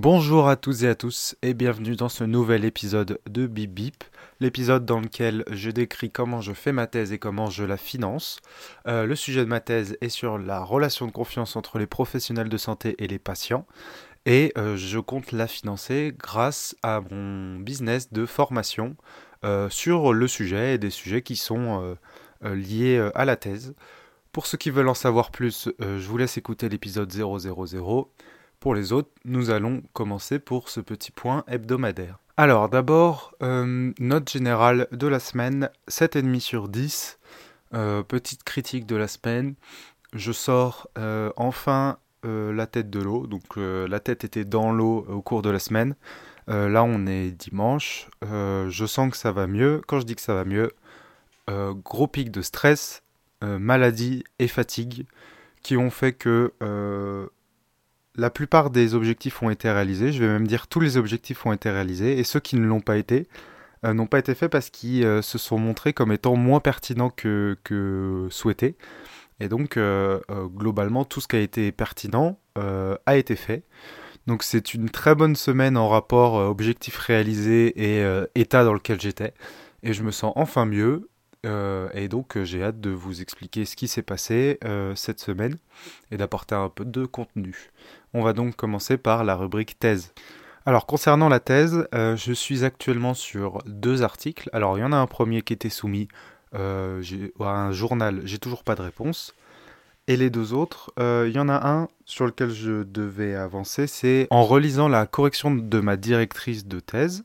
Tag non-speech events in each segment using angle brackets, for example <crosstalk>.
Bonjour à tous et à tous et bienvenue dans ce nouvel épisode de Bip Bip, l'épisode dans lequel je décris comment je fais ma thèse et comment je la finance. Euh, le sujet de ma thèse est sur la relation de confiance entre les professionnels de santé et les patients et euh, je compte la financer grâce à mon business de formation euh, sur le sujet et des sujets qui sont liés à la thèse. Pour ceux qui veulent en savoir plus, je vous laisse écouter l'épisode 000 pour les autres, nous allons commencer pour ce petit point hebdomadaire. Alors d'abord, euh, note générale de la semaine, 7,5 sur 10. Euh, petite critique de la semaine. Je sors euh, enfin la tête de l'eau. Donc la tête était dans l'eau au cours de la semaine. là on est dimanche. je sens que ça va mieux. Quand je dis que ça va mieux, gros pic de stress, maladie et fatigue qui ont fait que la plupart des objectifs ont été réalisés. Je vais même dire tous les objectifs ont été réalisés. Et ceux qui ne l'ont pas été euh, n'ont pas été faits parce qu'ils euh, se sont montrés comme étant moins pertinents que, que souhaité. Et donc, euh, globalement, tout ce qui a été pertinent a été fait. Donc, c'est une très bonne semaine en rapport objectif réalisé et état dans lequel j'étais. Et je me sens enfin mieux. et donc j'ai hâte de vous expliquer ce qui s'est passé cette semaine et d'apporter un peu de contenu. On va donc commencer par la rubrique thèse. Alors concernant la thèse, euh, je suis actuellement sur deux articles. Alors il y en a un premier qui était soumis euh, à un journal, j'ai toujours pas de réponse. Et les deux autres, euh, il y en a un sur lequel je devais avancer, c'est en relisant la correction de ma directrice de thèse,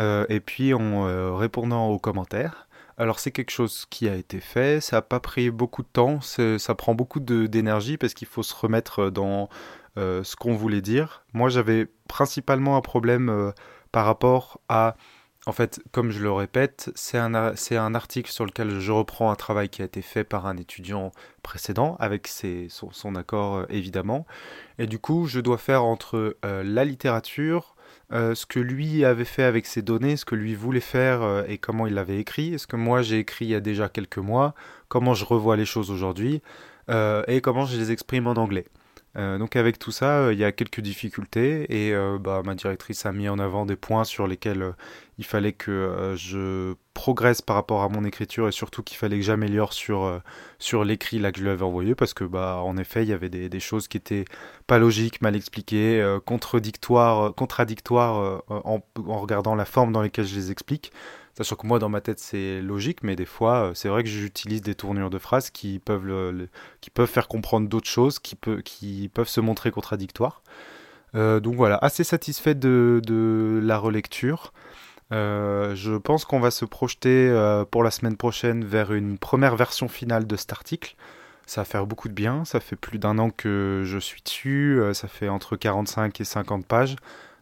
et puis en répondant aux commentaires. Alors c'est quelque chose qui a été fait, ça n'a pas pris beaucoup de temps, ça prend beaucoup d'énergie parce qu'il faut se remettre dans euh, ce qu'on voulait dire. Moi, j'avais principalement un problème euh, par rapport à... En fait, comme je le répète, c'est un, un, article sur lequel je reprends un travail qui a été fait par un étudiant précédent, avec ses, son, accord euh, évidemment. Et du coup, je dois faire entre la littérature, ce que lui avait fait avec ses données, ce que lui voulait faire et comment il l'avait écrit, ce que moi j'ai écrit il y a déjà quelques mois, comment je revois les choses aujourd'hui et comment je les exprime en anglais. Euh, donc avec tout ça, euh, il y a quelques difficultés et euh, bah, ma directrice a mis en avant des points sur lesquels il fallait que je progresse par rapport à mon écriture et surtout qu'il fallait que j'améliore sur, sur l'écrit là que je lui avais envoyé parce que bah en effet il y avait des, choses qui étaient pas logiques, mal expliquées, contradictoires, contradictoires en, en, regardant la forme dans laquelle je les explique. Sachant que moi, dans ma tête, c'est logique, mais des fois, euh, c'est vrai que j'utilise des tournures de phrases qui peuvent, qui peuvent faire comprendre d'autres choses, qui, qui peuvent se montrer contradictoires. Euh, donc voilà, assez satisfait de, la relecture. Euh, je pense qu'on va se projeter pour la semaine prochaine vers une première version finale de cet article. Ça va faire beaucoup de bien, ça fait plus d'un an que je suis dessus, ça fait entre 45 et 50 pages.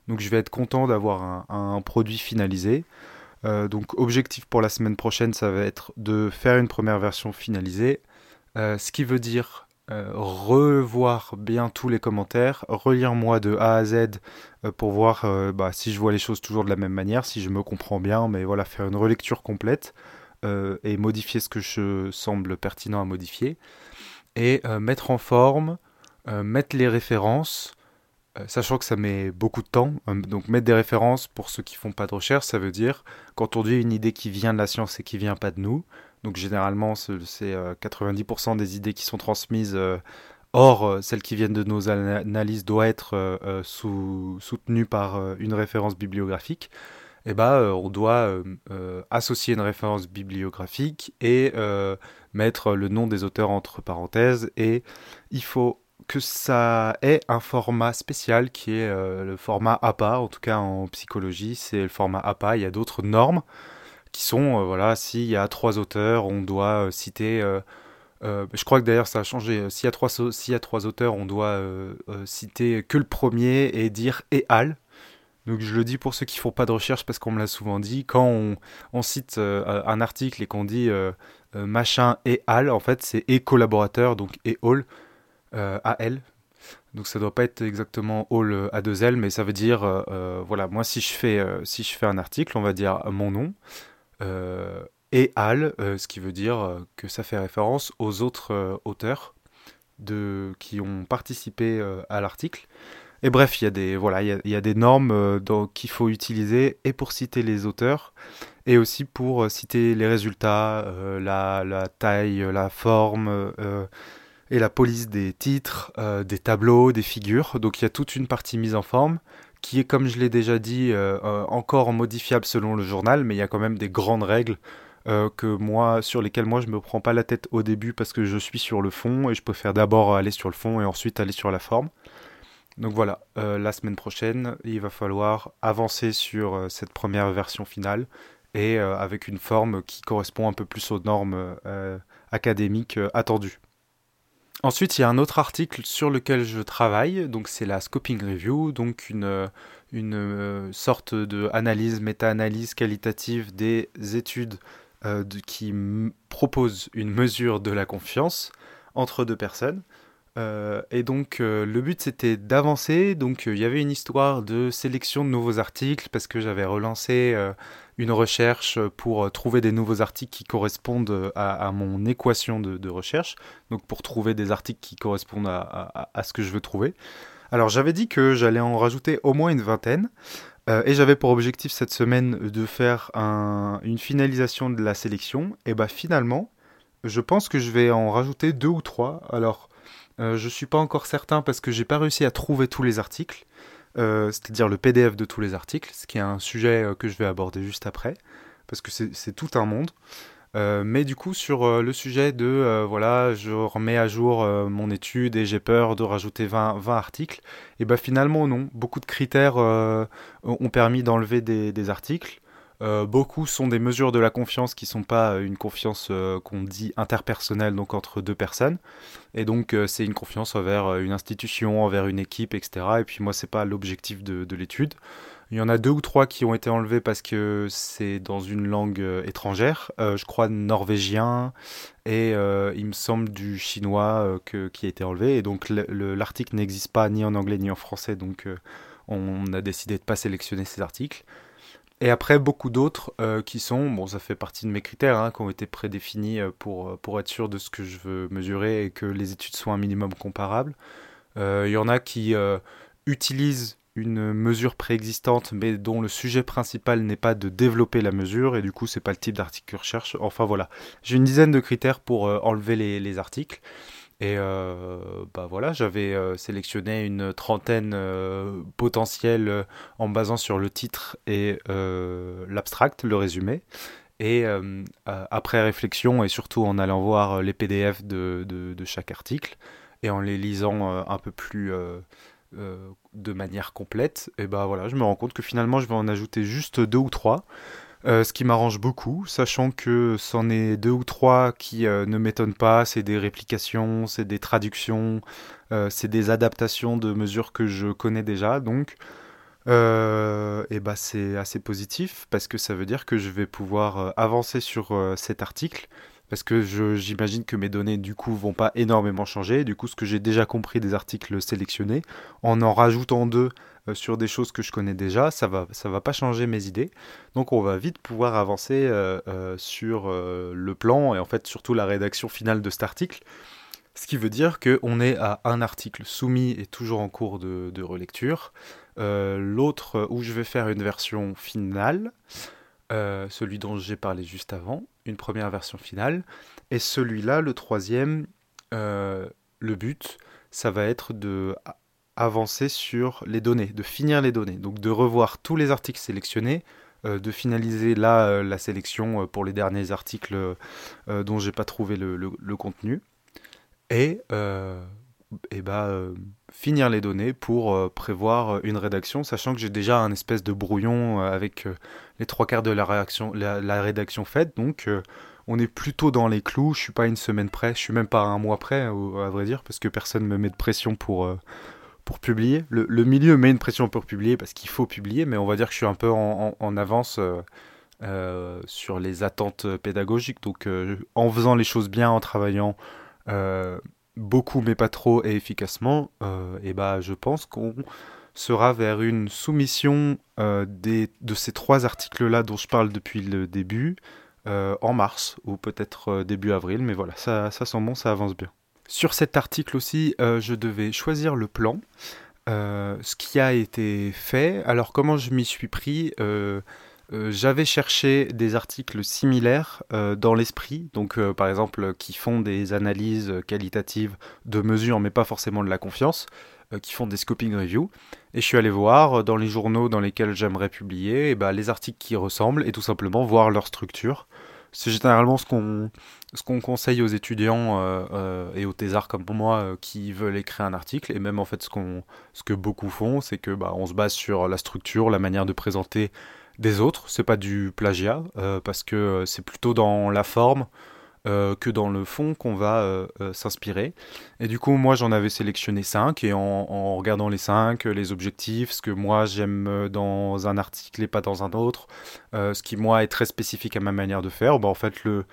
Donc je vais être content d'avoir un produit finalisé. Euh, donc objectif pour la semaine prochaine, ça va être de faire une première version finalisée, euh, ce qui veut dire euh, revoir bien tous les commentaires, relire moi de A à Z pour voir bah, si je vois les choses toujours de la même manière, si je me comprends bien, mais voilà, faire une relecture complète et modifier ce que je semble pertinent à modifier, et mettre en forme, mettre les références, sachant que ça met beaucoup de temps. Euh, donc mettre des références pour ceux qui font pas de recherche, ça veut dire quand on dit une idée qui vient de la science et qui vient pas de nous. Donc généralement, c'est 90% euh, des idées qui sont transmises. Or, celles qui viennent de nos analyses doivent être soutenues par une référence bibliographique. Eh ben, on doit associer une référence bibliographique et mettre le nom des auteurs entre parenthèses. Et il faut que ça ait un format spécial qui est euh, le format APA, en tout cas en psychologie, c'est le format APA. Il y a d'autres normes qui sont, euh, voilà, s'il y a trois auteurs, on doit euh, citer. je crois que d'ailleurs ça a changé. S'il y, a trois, s'il y a trois auteurs, on doit citer que le premier et dire et al. Donc je le dis pour ceux qui font pas de recherche parce qu'on me l'a souvent dit. Quand on, on cite un article et qu'on dit machin et al, en fait c'est et collaborateur, donc et all euh, AL. Donc ça doit pas être exactement all euh, à deux L, mais ça veut dire, euh, voilà, moi si je, fais, si je fais un article, on va dire mon nom, et AL, ce qui veut dire que ça fait référence aux autres auteurs de, qui ont participé à l'article. Et bref, il y a des, voilà, il y a, des normes qu'il faut utiliser et pour citer les auteurs et aussi pour citer les résultats, la, la, taille, la forme et la police des titres, des tableaux, des figures. Donc il y a toute une partie mise en forme qui est, comme je l'ai déjà dit, encore modifiable selon le journal, mais il y a quand même des grandes règles euh, que moi, sur lesquels moi je me prends pas la tête au début parce que je suis sur le fond et je préfère d'abord aller sur le fond et ensuite aller sur la forme. Donc voilà, euh, la semaine prochaine, il va falloir avancer sur euh, cette première version finale et avec une forme qui correspond un peu plus aux normes académiques attendues. Ensuite, il y a un autre article sur lequel je travaille, donc c'est la scoping review, donc une, une sorte de analyse, méta-analyse qualitative des études euh, qui propose une mesure de la confiance entre deux personnes. Euh, et donc euh, le but c'était d'avancer. Donc il y avait une histoire de sélection de nouveaux articles parce que j'avais relancé une recherche pour trouver des nouveaux articles qui correspondent à, mon équation de, recherche. Donc pour trouver des articles qui correspondent à, ce que je veux trouver. Alors j'avais dit que j'allais en rajouter au moins une vingtaine. Euh, et j'avais pour objectif cette semaine de faire une finalisation de la sélection. Et bah finalement, je pense que je vais en rajouter deux ou trois. Alors, euh, je suis pas encore certain parce que j'ai pas réussi à trouver tous les articles, euh, c'est-à-dire le PDF de tous les articles, ce qui est un sujet que je vais aborder juste après, parce que c'est tout un monde. Euh, mais du coup, sur euh, le sujet de, euh, voilà, je remets à jour mon étude et j'ai peur de rajouter 20, 20 articles, et bien finalement non. Beaucoup de critères ont permis d'enlever des, articles. Beaucoup sont des mesures de la confiance qui ne sont pas une confiance qu'on dit interpersonnelle, donc entre deux personnes. Et donc c'est une confiance envers une institution, envers une équipe, etc. Et puis moi, c'est pas l'objectif de, de l'étude. Il y en a deux ou trois qui ont été enlevés parce que c'est dans une langue euh, étrangère. Euh, je crois norvégien et euh, il me semble du chinois qui a été enlevé. Et donc l'article n'existe pas ni en anglais ni en français. Donc on a décidé de ne pas sélectionner ces articles. Et après, beaucoup d'autres qui sont, bon, ça fait partie de mes critères, hein, qui ont été prédéfinis pour, pour être sûr de ce que je veux mesurer et que les études soient un minimum comparables. Il y en a qui utilisent une mesure préexistante, mais dont le sujet principal n'est pas de développer la mesure, et du coup, c'est pas le type d'article que je recherche. Enfin voilà, j'ai une dizaine de critères pour euh, enlever les, articles. Et euh, bah voilà, j'avais euh, sélectionné une trentaine potentielle en basant sur le titre et l'abstract, le résumé. Et après réflexion et surtout en allant voir les PDF de, de chaque article et en les lisant un peu plus euh, de manière complète, et ben voilà, je me rends compte que finalement je vais en ajouter juste deux ou trois. Euh, ce qui m'arrange beaucoup, sachant que c'en est deux ou trois qui euh, ne m'étonnent pas, c'est des réplications, c'est des traductions, c'est des adaptations de mesures que je connais déjà, donc et bah c'est assez positif parce que ça veut dire que je vais pouvoir avancer sur cet article parce que j'imagine que mes données du coup vont pas énormément changer. Du coup, ce que j'ai déjà compris des articles sélectionnés, en en rajoutant deux euh, sur des choses que je connais déjà, ça va ça va pas changer mes idées. Donc, on va vite pouvoir avancer euh, euh, sur le plan et en fait surtout la rédaction finale de cet article. Ce qui veut dire qu'on est à un article soumis et toujours en cours de, de relecture. L'autre où je vais faire une version finale. celui dont j'ai parlé juste avant, une première version finale. Et celui-là, le troisième, euh, le but, ça va être de avancer sur les données, de finir les données. Donc de revoir tous les articles sélectionnés, euh, de finaliser là euh, la sélection pour les derniers articles dont j'ai pas trouvé le, contenu. Et, et bah, finir les données pour prévoir une rédaction, sachant que j'ai déjà un espèce de brouillon avec les trois quarts de la, réaction, la, rédaction faite. Donc euh, on est plutôt dans les clous. Je suis pas une semaine près, je suis même pas un mois près, à vrai dire, parce que personne me met de pression pour, euh, pour publier. Le, milieu met une pression pour publier parce qu'il faut publier, mais on va dire que je suis un peu en, avance. Euh, sur les attentes pédagogiques. Donc en faisant les choses bien, en travaillant beaucoup mais pas trop et efficacement, et bah je pense qu'on sera vers une soumission euh, des, de ces trois articles-là dont je parle depuis le début, euh, en mars ou peut-être euh, début avril, mais voilà, ça, ça sent bon, ça avance bien. Sur cet article aussi, je devais choisir le plan. ce qui a été fait. Alors comment je m'y suis pris J'avais cherché des articles similaires dans l'esprit, donc par exemple qui font des analyses qualitatives de mesures, mais pas forcément de la confiance. Euh, qui font des scoping reviews. Et je suis allé voir euh, dans les journaux dans lesquels j'aimerais publier et bah, les articles qui ressemblent et tout simplement voir leur structure. C'est généralement ce qu'on ce qu'on conseille aux étudiants euh, et aux thésards comme moi qui veulent écrire un article et même en fait ce qu'on ce que beaucoup font c'est que bah, on se base sur la structure, la manière de présenter des autres. C'est pas du plagiat parce que c'est plutôt dans la forme, euh, que dans le fond qu'on va euh, euh, s'inspirer. Et du coup, moi, j'en avais sélectionné 5 et en, regardant les 5, les objectifs, ce que moi j'aime dans un article et pas dans un autre, ce qui moi est très spécifique à ma manière de faire, bah, en fait, le,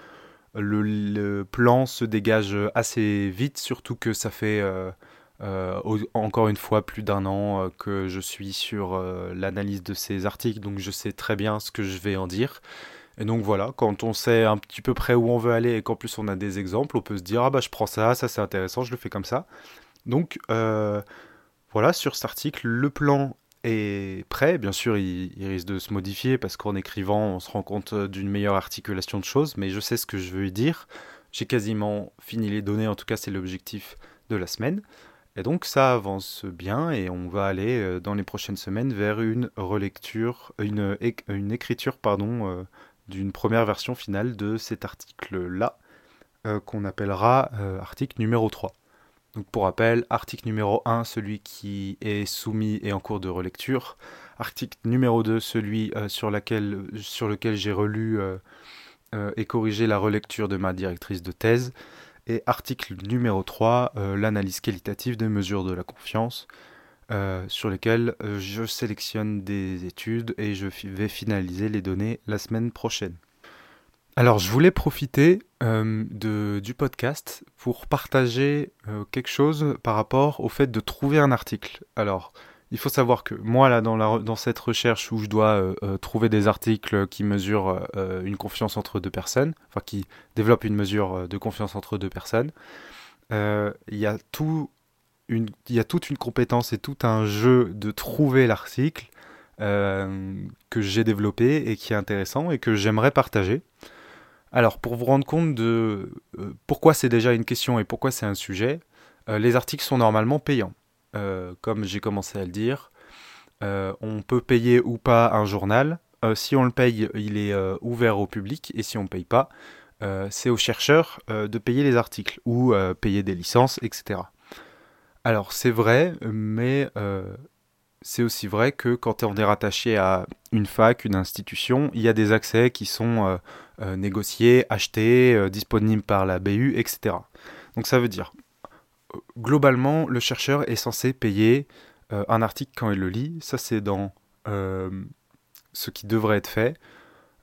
le, plan se dégage assez vite, surtout que ça fait encore une fois plus d'un an que je suis sur l'analyse de ces articles, donc je sais très bien ce que je vais en dire. Et donc voilà, quand on sait un petit peu près où on veut aller et qu'en plus on a des exemples, on peut se dire ah bah je prends ça, ça c'est intéressant, je le fais comme ça. Donc euh, voilà, sur cet article, le plan est prêt. Bien sûr, il, risque de se modifier parce qu'en écrivant, on se rend compte d'une meilleure articulation de choses, mais je sais ce que je veux dire. J'ai quasiment fini les données, en tout cas c'est l'objectif de la semaine. Et donc ça avance bien et on va aller euh, dans les prochaines semaines vers une relecture, une, écriture pardon, euh, d'une première version finale de cet article-là, euh, qu'on appellera euh, article numéro 3. Donc pour rappel, article numéro 1, celui qui est soumis et en cours de relecture. Article numéro 2, celui euh, sur, lequel j'ai relu et corrigé la relecture de ma directrice de thèse. Et article numéro 3, l'analyse qualitative des mesures de la confiance, euh, sur lesquels euh, je sélectionne des études et je vais finaliser les données la semaine prochaine. Alors je voulais profiter euh, de, du podcast pour partager quelque chose par rapport au fait de trouver un article. Alors il faut savoir que moi là dans, la, dans cette recherche où je dois trouver des articles qui mesurent une confiance entre deux personnes, enfin qui développent une mesure de confiance entre deux personnes, il y il y a toute une compétence et tout un jeu de trouver l'article euh, que j'ai développé et qui est intéressant et que j'aimerais partager. Alors, pour vous rendre compte de euh, pourquoi c'est déjà une question et pourquoi c'est un sujet, euh, les articles sont normalement payants. comme j'ai commencé à le dire, on peut payer ou pas un journal. si on le paye, il est ouvert au public et si on ne paye pas, c'est aux chercheurs de payer les articles ou payer des licences, etc. Alors c'est vrai, mais euh, c'est aussi vrai que quand on est rattaché à une fac, une institution, il y a des accès qui sont euh, euh, négociés, achetés, disponibles par la BU, etc. Donc ça veut dire, globalement, le chercheur est censé payer un article quand il le lit. Ça c'est dans ce qui devrait être fait.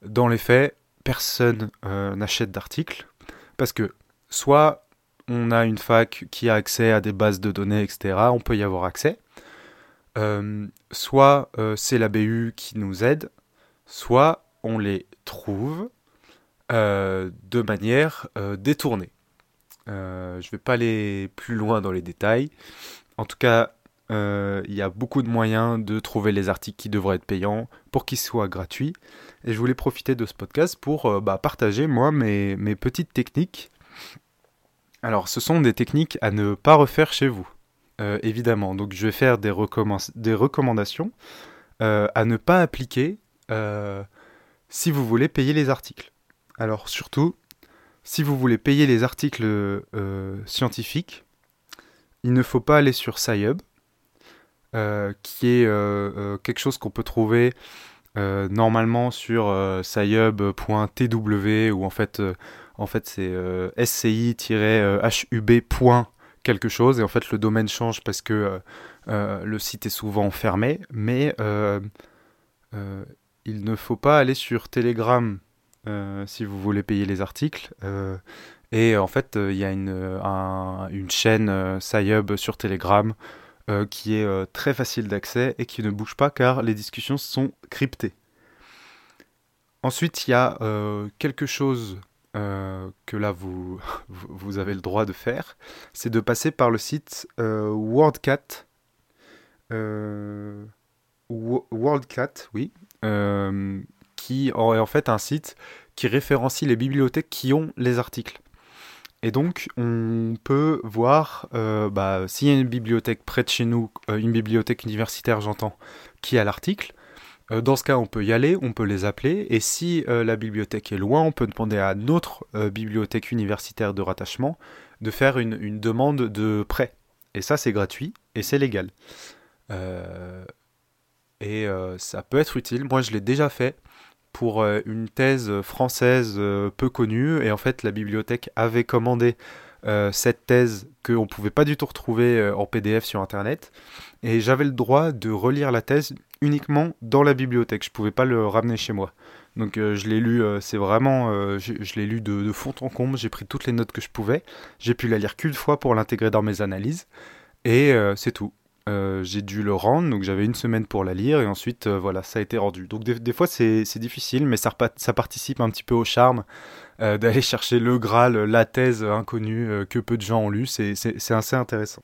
Dans les faits, personne n'achète d'articles parce que soit on a une fac qui a accès à des bases de données, etc., on peut y avoir accès. Euh, soit euh, c'est la BU qui nous aide, soit on les trouve euh, de manière détournée. je ne vais pas aller plus loin dans les détails. En tout cas, il y a beaucoup de moyens de trouver les articles qui devraient être payants pour qu'ils soient gratuits. Et je voulais profiter de ce podcast pour bah, partager, moi, mes, mes petites techniques alors, ce sont des techniques à ne pas refaire chez vous, euh, évidemment. Donc, je vais faire des, recommandations euh, à ne pas appliquer euh, si vous voulez payer les articles. Alors, surtout, si vous voulez payer les articles scientifiques, il ne faut pas aller sur SciHub, qui est quelque chose qu'on peut trouver normalement sur scihub.tw, ou en fait en fait, c'est euh, sci-hub. Quelque chose. Et en fait, le domaine change parce que euh, euh, le site est souvent fermé. Mais il ne faut pas aller sur Telegram si vous voulez payer les articles. et en fait, il y a une, une chaîne SciHub sur Telegram qui est très facile d'accès et qui ne bouge pas car les discussions sont cryptées. Ensuite, il y a quelque chose euh, que là <laughs> vous, vous avez le droit de faire, c'est de passer par le site euh. WorldCat, oui, qui est en fait un site qui référencie les bibliothèques qui ont les articles. Et donc, on peut voir euh, bah, s'il y a une bibliothèque près de chez nous, euh, une bibliothèque universitaire, j'entends, qui a l'article. Euh, dans ce cas, on peut y aller, on peut les appeler. Et si la bibliothèque est loin, on peut demander à notre bibliothèque universitaire de rattachement de faire une, demande de prêt. Et ça, c'est gratuit et c'est légal. et ça peut être utile. Moi, je l'ai déjà fait pour euh, une thèse française euh, peu connue. Et en fait, la bibliothèque avait commandé euh, cette thèse qu'on ne pouvait pas du tout retrouver en PDF sur Internet. Et j'avais le droit de relire la thèse uniquement dans la bibliothèque. Je pouvais pas le ramener chez moi. Donc je l'ai lu, c'est vraiment, je, l'ai lu de, fond en comble, j'ai pris toutes les notes que je pouvais, j'ai pu la lire qu'une fois pour l'intégrer dans mes analyses, et c'est tout. Euh, j'ai dû le rendre, donc j'avais une semaine pour la lire, et ensuite, euh, voilà, ça a été rendu. Donc des, fois, c'est difficile, mais ça, ça, participe un petit peu au charme euh, d'aller chercher le Graal, la thèse inconnue que peu de gens ont lu, c'est assez intéressant.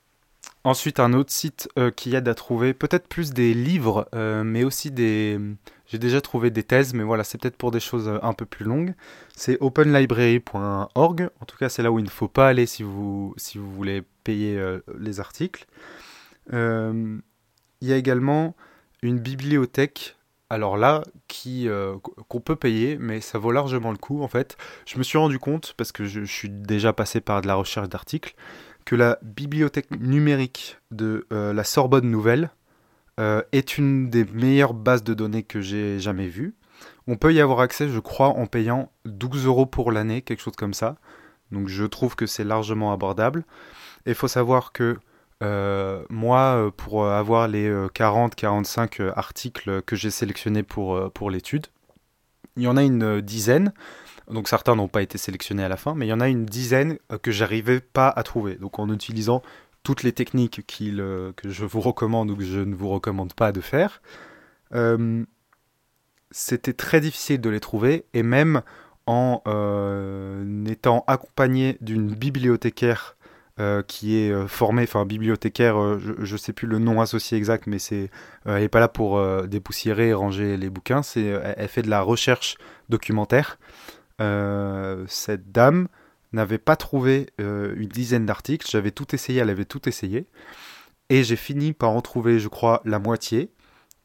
Ensuite, un autre site qui aide à trouver peut-être plus des livres, mais aussi des... J'ai déjà trouvé des thèses, mais voilà, c'est peut-être pour des choses un peu plus longues. C'est openlibrary.org. En tout cas, c'est là où il ne faut pas aller si vous, si vous voulez payer les articles. Euh, il y a également une bibliothèque alors là, euh, qu'on peut payer, mais ça vaut largement le coup en fait. Je me suis rendu compte, parce que je, suis déjà passé par de la recherche d'articles, la bibliothèque numérique de euh, la Sorbonne Nouvelle est une des meilleures bases de données que j'ai jamais vues. On peut y avoir accès, je crois, en payant 12 euros pour l'année, quelque chose comme ça. Donc je trouve que c'est largement abordable. Et il faut savoir que euh, moi, euh, pour euh, avoir les 40-45 articles que j'ai sélectionnés pour l'étude, il y en a une dizaine. Donc certains n'ont pas été sélectionnés à la fin, mais il y en a une dizaine que j'arrivais pas à trouver. Donc en utilisant toutes les techniques que je vous recommande ou que je ne vous recommande pas de faire, c'était très difficile de les trouver et même en étant accompagné d'une bibliothécaire euh, qui est euh, formée, enfin bibliothécaire, euh, je ne sais plus le nom associé exact, mais elle n'est pas là pour dépoussiérer et ranger les bouquins, elle, fait de la recherche documentaire. Cette dame n'avait pas trouvé une dizaine d'articles, j'avais tout essayé, elle avait tout essayé, et j'ai fini par en trouver, je crois, la moitié,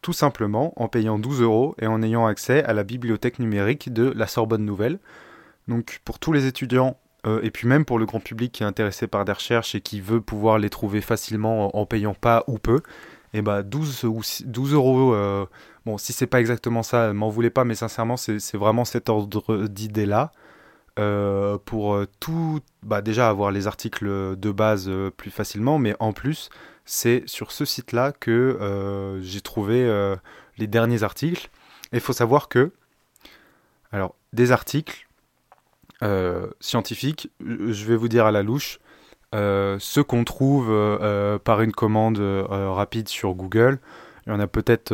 tout simplement en payant 12 euros et en ayant accès à la bibliothèque numérique de la Sorbonne Nouvelle. Donc pour tous les étudiants euh, et puis même pour le grand public qui est intéressé par des recherches et qui veut pouvoir les trouver facilement en, payant pas ou peu, et bah 12 ou 12 euros. Euh, bon, si c'est pas exactement ça, m'en voulez pas, mais sincèrement, c'est vraiment cet ordre d'idée là. Euh, pour tout, bah déjà avoir les articles de base plus facilement, mais en plus, c'est sur ce site-là que j'ai trouvé les derniers articles. Et il faut savoir que, alors, des articles, euh, scientifiques, je vais vous dire à la louche, euh, ceux qu'on trouve euh, par une commande rapide sur Google, il y en a peut-être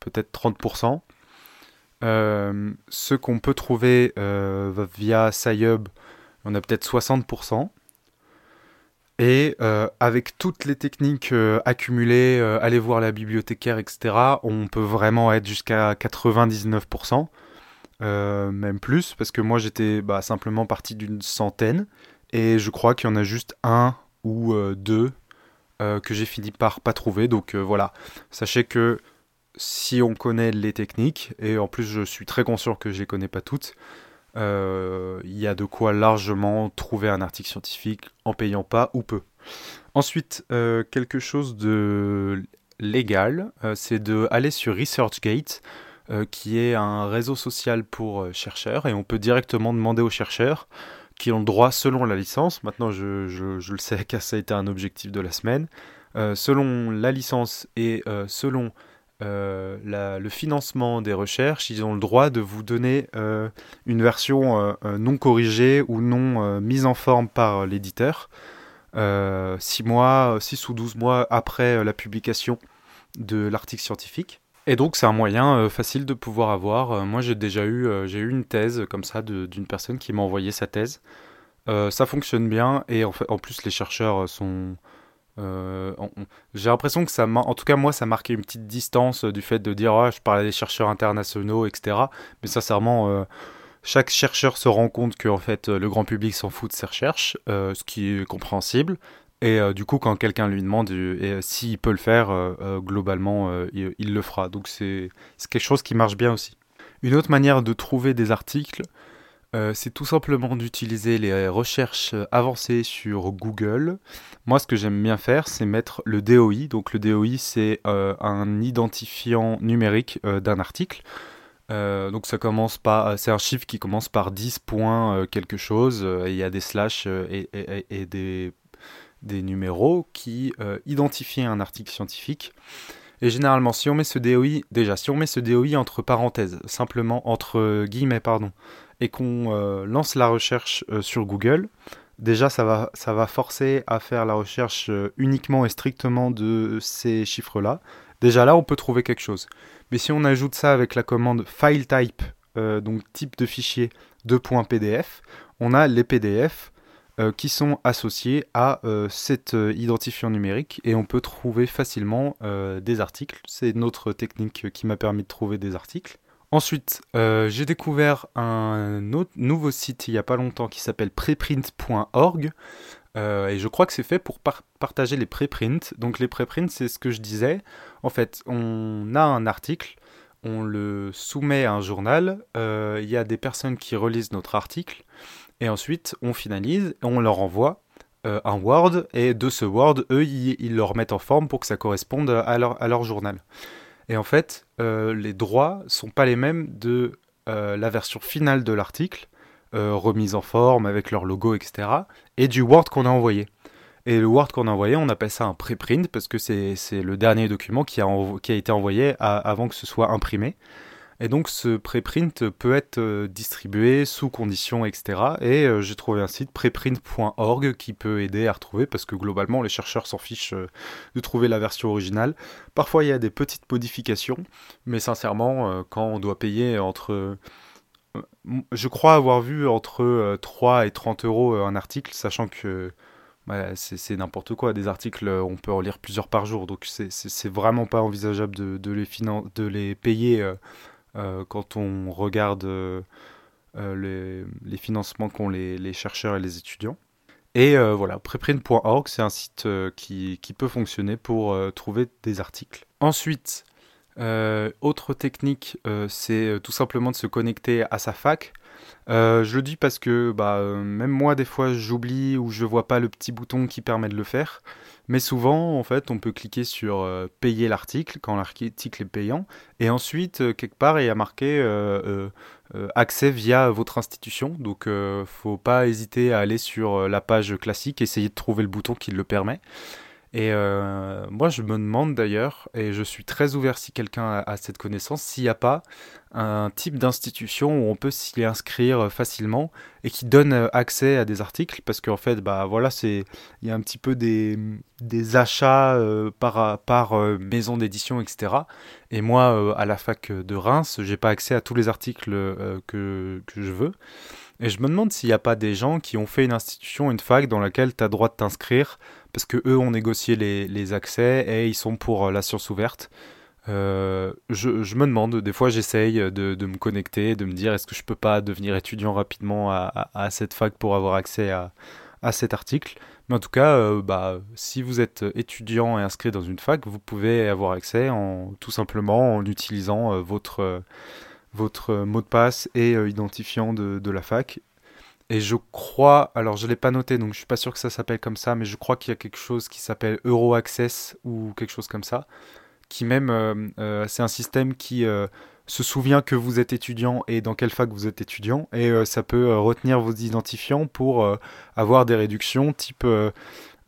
peut-être 30%. ceux qu'on peut trouver via SciHub, on a peut-être 60%. Et avec toutes les techniques accumulées, aller voir la bibliothécaire, etc., on peut vraiment être jusqu'à 99%. Euh, même plus, parce que moi j'étais bah, simplement parti d'une centaine, et je crois qu'il y en a juste un ou euh, deux euh, que j'ai fini par pas trouver. Donc voilà, sachez que si on connaît les techniques, et en plus je suis très conscient que je les connais pas toutes, il y a de quoi largement trouver un article scientifique en payant pas ou peu. Ensuite, quelque chose de légal, c'est de aller sur ResearchGate. Euh, qui est un réseau social pour euh, chercheurs, et on peut directement demander aux chercheurs qui ont le droit selon la licence, maintenant je, le sais <laughs> car ça a été un objectif de la semaine, euh, selon la licence et selon le financement des recherches, ils ont le droit de vous donner une version non corrigée ou non mise en forme par l'éditeur, 6 mois, 6 ou 12 mois après la publication de l'article scientifique. Et donc c'est un moyen euh, facile de pouvoir avoir. Euh, moi j'ai déjà eu, euh, j'ai eu une thèse comme ça d'une personne qui m'a envoyé sa thèse. ça fonctionne bien et en, fait, en plus les chercheurs sont, j'ai l'impression que ça, en tout cas moi, ça marquait une petite distance du fait de dire, oh, je parlais des chercheurs internationaux, etc. Mais sincèrement, chaque chercheur se rend compte que en fait, le grand public s'en fout de ses recherches, ce qui est compréhensible. Et du coup, quand quelqu'un lui demande s'il peut le faire, globalement, il, le fera. Donc c'est quelque chose qui marche bien aussi. Une autre manière de trouver des articles, euh, c'est tout simplement d'utiliser les recherches avancées sur Google. Moi, ce que j'aime bien faire, c'est mettre le DOI. Donc, le DOI, c'est euh, un identifiant numérique euh, d'un article. donc, ça commence par, c'est un chiffre qui commence par 10 points quelque chose. Il y a des slash et, des, des, numéros qui identifient un article scientifique. Et généralement, si on met ce DOI, déjà, si on met ce DOI entre parenthèses, simplement entre guillemets, pardon, et qu'on euh, lance la recherche euh, sur Google, déjà ça va, ça va forcer à faire la recherche euh, uniquement et strictement de ces chiffres-là. Déjà là, on peut trouver quelque chose. Mais si on ajoute ça avec la commande file type, donc type de fichier de .pdf, on a les PDF euh, qui sont associés à euh, cet euh, identifiant numérique et on peut trouver facilement des articles. C'est notre technique qui m'a permis de trouver des articles. Ensuite, j'ai découvert un autre nouveau site il n'y a pas longtemps qui s'appelle preprint.org. et je crois que c'est fait pour partager les preprints. Donc les preprints, c'est ce que je disais. En fait, on a un article, on le soumet à un journal, il y a des personnes qui relisent notre article, et ensuite, on finalise et on leur envoie euh, un Word. Et de ce Word, eux, ils, le remettent en forme pour que ça corresponde à leur, journal. Et en fait, euh, les droits sont pas les mêmes de euh, la version finale de l'article, remise en forme avec leur logo, etc., et du Word qu'on a envoyé. Et le Word qu'on a envoyé, on appelle ça un preprint parce que c'est le dernier document qui a été envoyé avant que ce soit imprimé. Et donc ce préprint peut être euh, distribué sous conditions, etc. Et euh, j'ai trouvé un site preprint.org qui peut aider à retrouver parce que globalement les chercheurs s'en fichent euh, de trouver la version originale. Parfois il y a des petites modifications, mais sincèrement quand on doit payer entre... Je crois avoir vu entre 3 et 30 euros un article, sachant que bah, c'est n'importe quoi. Des articles, on peut en lire plusieurs par jour, donc c'est vraiment pas envisageable de, les, payer quand on regarde euh, euh, les, financements qu'ont les, chercheurs et les étudiants. Et voilà, preprint.org, c'est un site qui, peut fonctionner pour trouver des articles. Ensuite, autre technique, c'est tout simplement de se connecter à sa fac. Je le dis parce que bah, même moi, des fois, j'oublie ou je vois pas le petit bouton qui permet de le faire. Mais souvent, en fait, on peut cliquer sur euh, payer l'article quand l'article est payant, et ensuite, euh, quelque part, il y a marqué euh, accès via votre institution. Donc, faut pas hésiter à aller sur la page classique, essayer de trouver le bouton qui le permet. Et euh, moi, je me demande d'ailleurs, et je suis très ouvert si quelqu'un a, cette connaissance, s'il n'y a pas un type d'institution où on peut s'y inscrire facilement et qui donne euh, accès à des articles, parce qu'en fait, bah voilà, c'est il y a un petit peu des, des achats euh, par, par maison d'édition, etc. Et moi, à la fac de Reims, j'ai pas accès à tous les articles que, que je veux. Et je me demande s'il n'y a pas des gens qui ont fait une institution, une fac dans laquelle tu as droit de t'inscrire parce que eux ont négocié les, accès et ils sont pour euh, la science ouverte. Euh, je, me demande, des fois j'essaye de, me connecter, de me dire est-ce que je peux pas devenir étudiant rapidement à, cette fac pour avoir accès à, cet article. Mais en tout cas, euh, bah, si vous êtes étudiant et inscrit dans une fac, vous pouvez avoir accès en, tout simplement en utilisant votre, votre mot de passe et identifiant de, la fac. Et je crois, alors je ne l'ai pas noté, donc je suis pas sûr que ça s'appelle comme ça, mais je crois qu'il y a quelque chose qui s'appelle Euro Access ou quelque chose comme ça, qui même, euh, euh, c'est un système qui euh, se souvient que vous êtes étudiant et dans quelle fac vous êtes étudiant, et ça peut retenir vos identifiants pour avoir des réductions type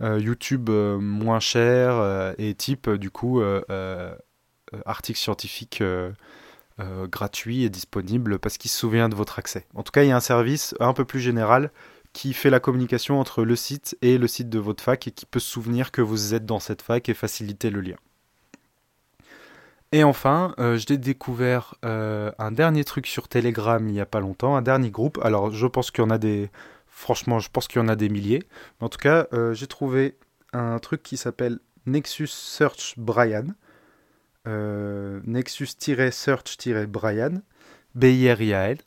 YouTube moins cher et type du coup article scientifique euh, gratuit et disponible parce qu'il se souvient de votre accès. En tout cas, il y a un service un peu plus général qui fait la communication entre le site et le site de votre fac et qui peut se souvenir que vous êtes dans cette fac et faciliter le lien. Et enfin, euh, j'ai découvert euh, un dernier truc sur Telegram il n'y a pas longtemps, un dernier groupe. Alors, je pense qu'il y en a des. Franchement, je pense qu'il y en a des milliers. En tout cas, j'ai trouvé un truc qui s'appelle Nexus Search Brian. Nexus-search-Brian. B-I-R-I-A-L.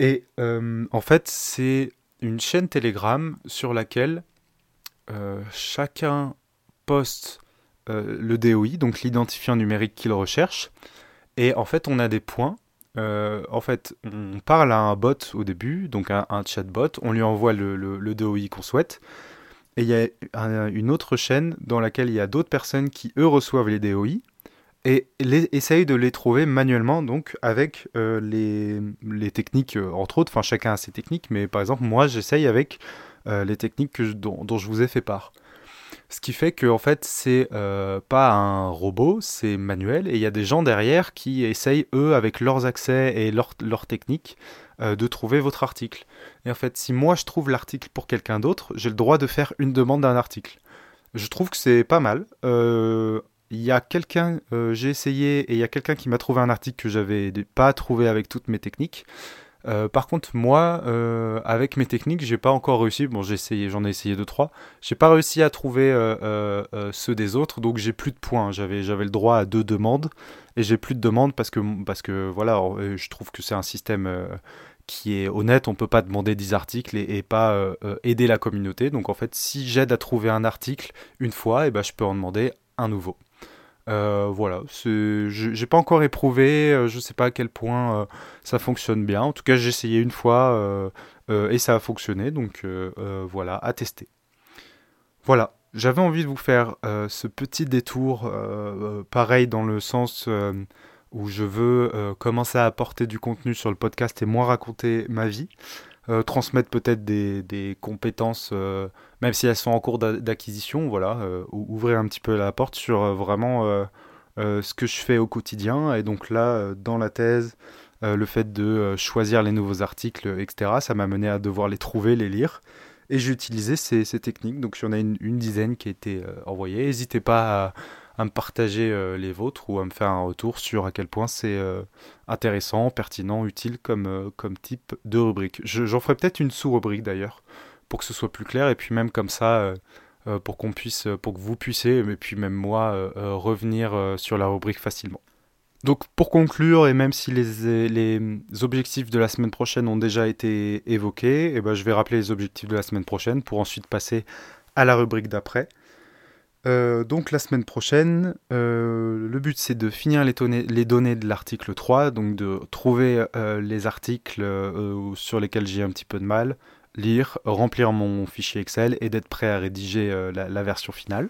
Et en fait, c'est une chaîne Telegram sur laquelle chacun poste le DOI, donc l'identifiant numérique qu'il recherche. Et en fait, on a des points euh, en fait, on parle à un bot au début, donc un, un chatbot, on lui envoie le, DOI qu'on souhaite, et il y a une autre chaîne dans laquelle il y a d'autres personnes qui, eux, reçoivent les DOI, et les, essayent de les trouver manuellement, donc avec euh, les, techniques, euh, entre autres, enfin chacun a ses techniques, mais par exemple, moi, j'essaye avec les techniques dont, je vous ai fait part. Ce qui fait que en fait c'est euh, pas un robot, c'est manuel et il y a des gens derrière qui essayent eux avec leurs accès et leurs leur techniques euh, de trouver votre article. Et en fait si moi je trouve l'article pour quelqu'un d'autre, j'ai le droit de faire une demande d'un article. Je trouve que c'est pas mal. Euh, il y a quelqu'un, j'ai essayé et il y a quelqu'un qui m'a trouvé un article que j'avais pas trouvé avec toutes mes techniques. Euh, par contre, moi, euh, avec mes techniques, j'ai pas encore réussi. Bon, j'ai essayé, j'en ai essayé deux trois. J'ai pas réussi à trouver euh, ceux des autres, donc j'ai plus de points. J'avais, j'avais le droit à deux demandes et j'ai plus de demandes parce que, parce que voilà, je trouve que c'est un système qui est honnête. On peut pas demander 10 articles et, pas aider la communauté. Donc en fait, si j'aide à trouver un article une fois, et eh ben je peux en demander un nouveau. Euh, voilà, j'ai pas encore éprouvé, euh, je sais pas à quel point euh, ça fonctionne bien. En tout cas, j'ai essayé une fois et ça a fonctionné, donc voilà, à tester. Voilà, j'avais envie de vous faire ce petit détour, pareil dans le sens où je veux commencer à apporter du contenu sur le podcast et moi raconter ma vie. Euh, transmettre peut-être des, compétences, euh, même si elles sont en cours d'acquisition, voilà, euh, ouvrir un petit peu la porte sur vraiment ce que je fais au quotidien. Et donc là, dans la thèse, le fait de choisir les nouveaux articles, etc., ça m'a mené à devoir les trouver, les lire. Et j'ai utilisé ces, techniques. Donc il y en a une, dizaine qui a été envoyée. N'hésitez pas à à me partager euh, les vôtres ou à me faire un retour sur à quel point c'est euh, intéressant, pertinent, utile comme, euh, comme type de rubrique. J'en ferai peut-être une sous-rubrique d'ailleurs pour que ce soit plus clair et puis même comme ça pour qu'on puisse, pour que vous puissiez, mais puis même moi, revenir sur la rubrique facilement. Donc pour conclure, et même si les, les, objectifs de la semaine prochaine ont déjà été évoqués, et eh ben je vais rappeler les objectifs de la semaine prochaine pour ensuite passer à la rubrique d'après. Euh, donc la semaine prochaine, euh, le but c'est de finir les, données de l'article 3, donc de trouver euh, les articles sur lesquels j'ai un petit peu de mal, lire, remplir mon fichier Excel et d'être prêt à rédiger la, la, version finale.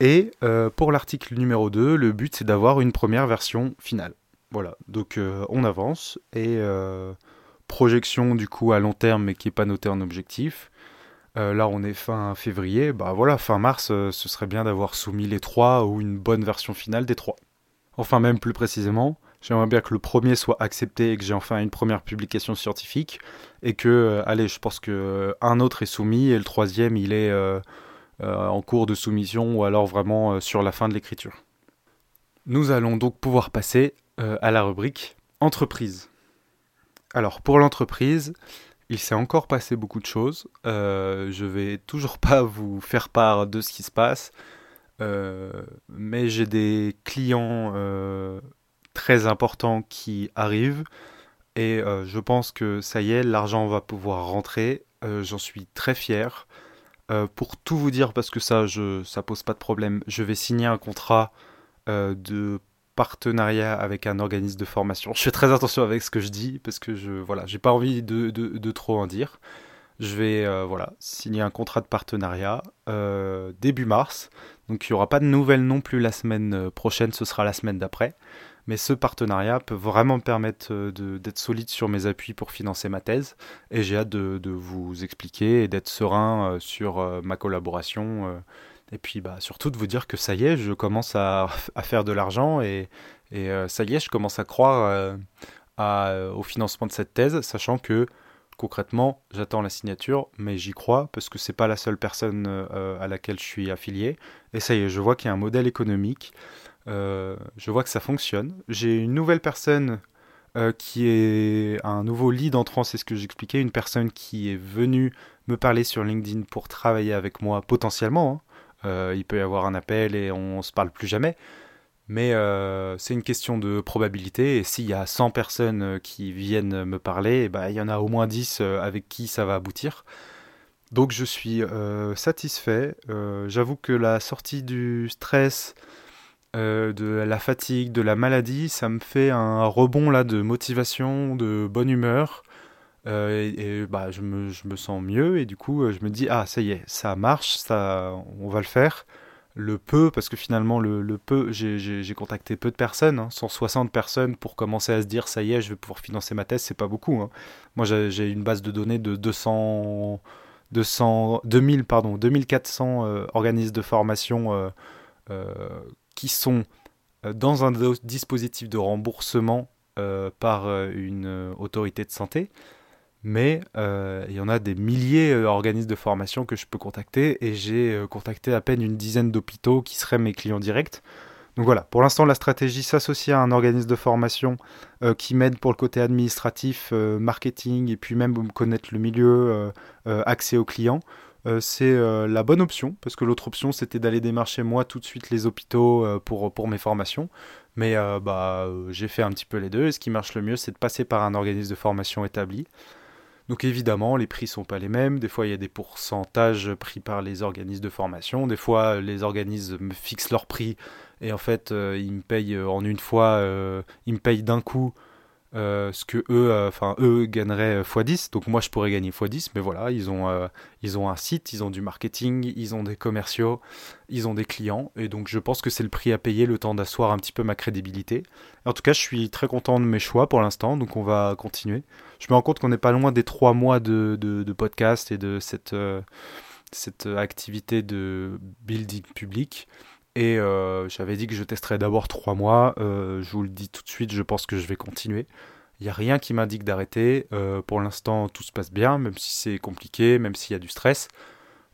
Et pour l'article numéro 2, le but c'est d'avoir une première version finale. Voilà, donc on avance et projection du coup à long terme mais qui n'est pas notée en objectif. Euh, là, on est fin février. Bah voilà, fin mars, euh, ce serait bien d'avoir soumis les trois ou une bonne version finale des trois. Enfin, même plus précisément, j'aimerais bien que le premier soit accepté et que j'ai enfin une première publication scientifique. Et que, euh, allez, je pense que un autre est soumis et le troisième, il est en cours de soumission ou alors vraiment sur la fin de l'écriture. Nous allons donc pouvoir passer à la rubrique entreprise. Alors, pour l'entreprise, il s'est encore passé beaucoup de choses. Euh, je vais toujours <laughs> pas vous faire part de ce qui se passe, euh, mais j'ai des clients euh, très importants qui arrivent et je pense que ça y est, l'argent va pouvoir rentrer. J'en suis très fier. pour tout vous dire, parce que ça, je, ça pose pas de problème, je vais signer un contrat de partenariat avec un organisme de formation. Je fais très attention avec ce que je dis parce que je voilà, j'ai pas envie de, de, trop en dire. Je vais euh, voilà signer un contrat de partenariat euh, début mars. Donc il n'y aura pas de nouvelles non plus la semaine euh, prochaine, ce sera la semaine d'après. Mais ce partenariat peut vraiment me permettre d'être solide sur mes appuis pour financer ma thèse. Et j'ai hâte de, vous expliquer et d'être serein sur ma collaboration et puis bah, surtout de vous dire que ça y est, je commence à, faire de l'argent et, euh, ça y est, je commence à croire euh, euh, au financement de cette thèse, sachant que concrètement, j'attends la signature, mais j'y crois parce que c'est pas la seule personne à laquelle je suis affilié. Et ça y est, je vois qu'il y a un modèle économique, je vois que ça fonctionne. J'ai une nouvelle personne qui est un nouveau lead entrant, c'est ce que j'expliquais, une personne qui est venue me parler sur LinkedIn pour travailler avec moi potentiellement. Hein. Il peut y avoir un appel et on se parle plus jamais. Mais c'est une question de probabilité. Et s'il y a 100 personnes qui viennent me parler, ben, il y en a au moins 10 avec qui ça va aboutir. Donc je suis satisfait. J'avoue que la sortie du stress, euh, de la fatigue, de la maladie, ça me fait un rebond là de motivation, de bonne humeur. Euh, et, bah, je, me, je, me, sens mieux et du coup euh, je me dis ah ça y est ça marche ça on va le faire. Le peu parce que finalement le, le peu j'ai contacté peu de personnes 160 hein, personnes pour commencer à se dire ça y est je vais pouvoir financer ma thèse c'est pas beaucoup hein. moi j'ai une base de données de 200 200 2000 pardon 2400 organismes de formation qui sont euh, dans un dispositif de remboursement euh, par euh, une autorité de santé, mais il y en a des milliers d'organismes de formation que je peux contacter et j'ai contacté à peine une dizaine d'hôpitaux qui seraient mes clients directs. Donc voilà, pour l'instant la stratégie s'associe à un organisme de formation qui m'aide pour le côté administratif, marketing et puis même connaître le milieu, accès aux clients. Euh, c'est euh, la bonne option, parce que l'autre option c'était d'aller démarcher moi tout de suite les hôpitaux euh, pour, pour mes formations. Mais bah, j'ai fait un petit peu les deux, et ce qui marche le mieux c'est de passer par un organisme de formation établi. Donc évidemment, les prix sont pas les mêmes. Des fois, il y a des pourcentages pris par les organismes de formation. Des fois, les organismes fixent leur prix et en fait, ils me payent en une fois, ils me payent d'un coup euh, ce que eux, euh, enfin eux gagneraient x10, donc moi je pourrais gagner x10, mais voilà, ils ont, euh, ils ont un site, ils ont du marketing, ils ont des commerciaux, ils ont des clients, et donc je pense que c'est le prix à payer, le temps d'asseoir un petit peu ma crédibilité. En tout cas, je suis très content de mes choix pour l'instant, donc on va continuer. Je me rends compte qu'on n'est pas loin des trois mois de, de, de, podcast et de cette, cette activité de building public. Et euh, j'avais dit que je testerais d'abord trois mois. Euh, je vous le dis tout de suite, je pense que je vais continuer. Il n'y a rien qui m'indique d'arrêter. Euh, pour l'instant, tout se passe bien, même si c'est compliqué, même s'il y a du stress.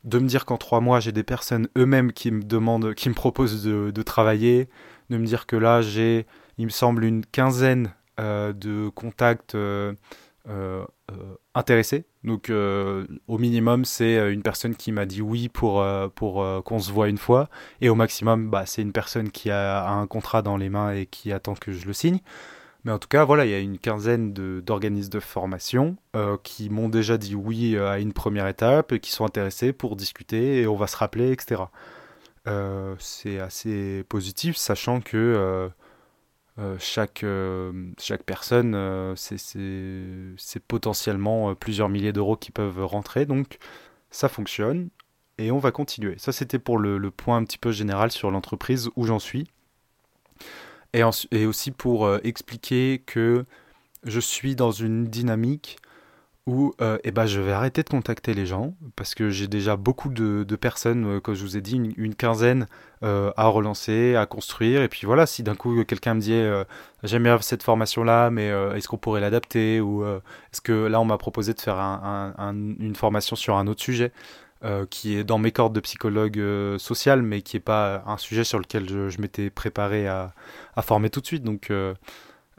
De me dire qu'en trois mois, j'ai des personnes eux-mêmes qui me demandent, qui me proposent de, travailler. De me dire que là, j'ai, il me semble, une quinzaine de contacts euh, euh, intéressé. Donc euh, au minimum, c'est une personne qui m'a dit oui pour, pour qu'on se voit une fois. Et au maximum, bah, c'est une personne qui a un contrat dans les mains et qui attend que je le signe. Mais en tout cas, voilà, il y a une quinzaine d'organismes de, formation qui m'ont déjà dit oui à une première étape et qui sont intéressés pour discuter et on va se rappeler, etc. c'est assez positif, sachant que euh, chaque, euh, chaque personne, euh, c'est potentiellement plusieurs milliers d'euros qui peuvent rentrer. Donc ça fonctionne et on va continuer. Ça, c'était pour le, point un petit peu général sur l'entreprise où j'en suis. Et, aussi pour expliquer que je suis dans une dynamique où euh, eh ben, je vais arrêter de contacter les gens parce que j'ai déjà beaucoup de, personnes, euh, comme je vous ai dit, une, quinzaine euh, à relancer, à construire. Et puis voilà, si d'un coup quelqu'un me dit j'aime bien cette formation-là, mais est-ce qu'on pourrait l'adapter Ou est-ce que là on m'a proposé de faire une formation sur un autre sujet qui est dans mes cordes de psychologue social, mais qui n'est pas un sujet sur lequel je, m'étais préparé à, former tout de suite.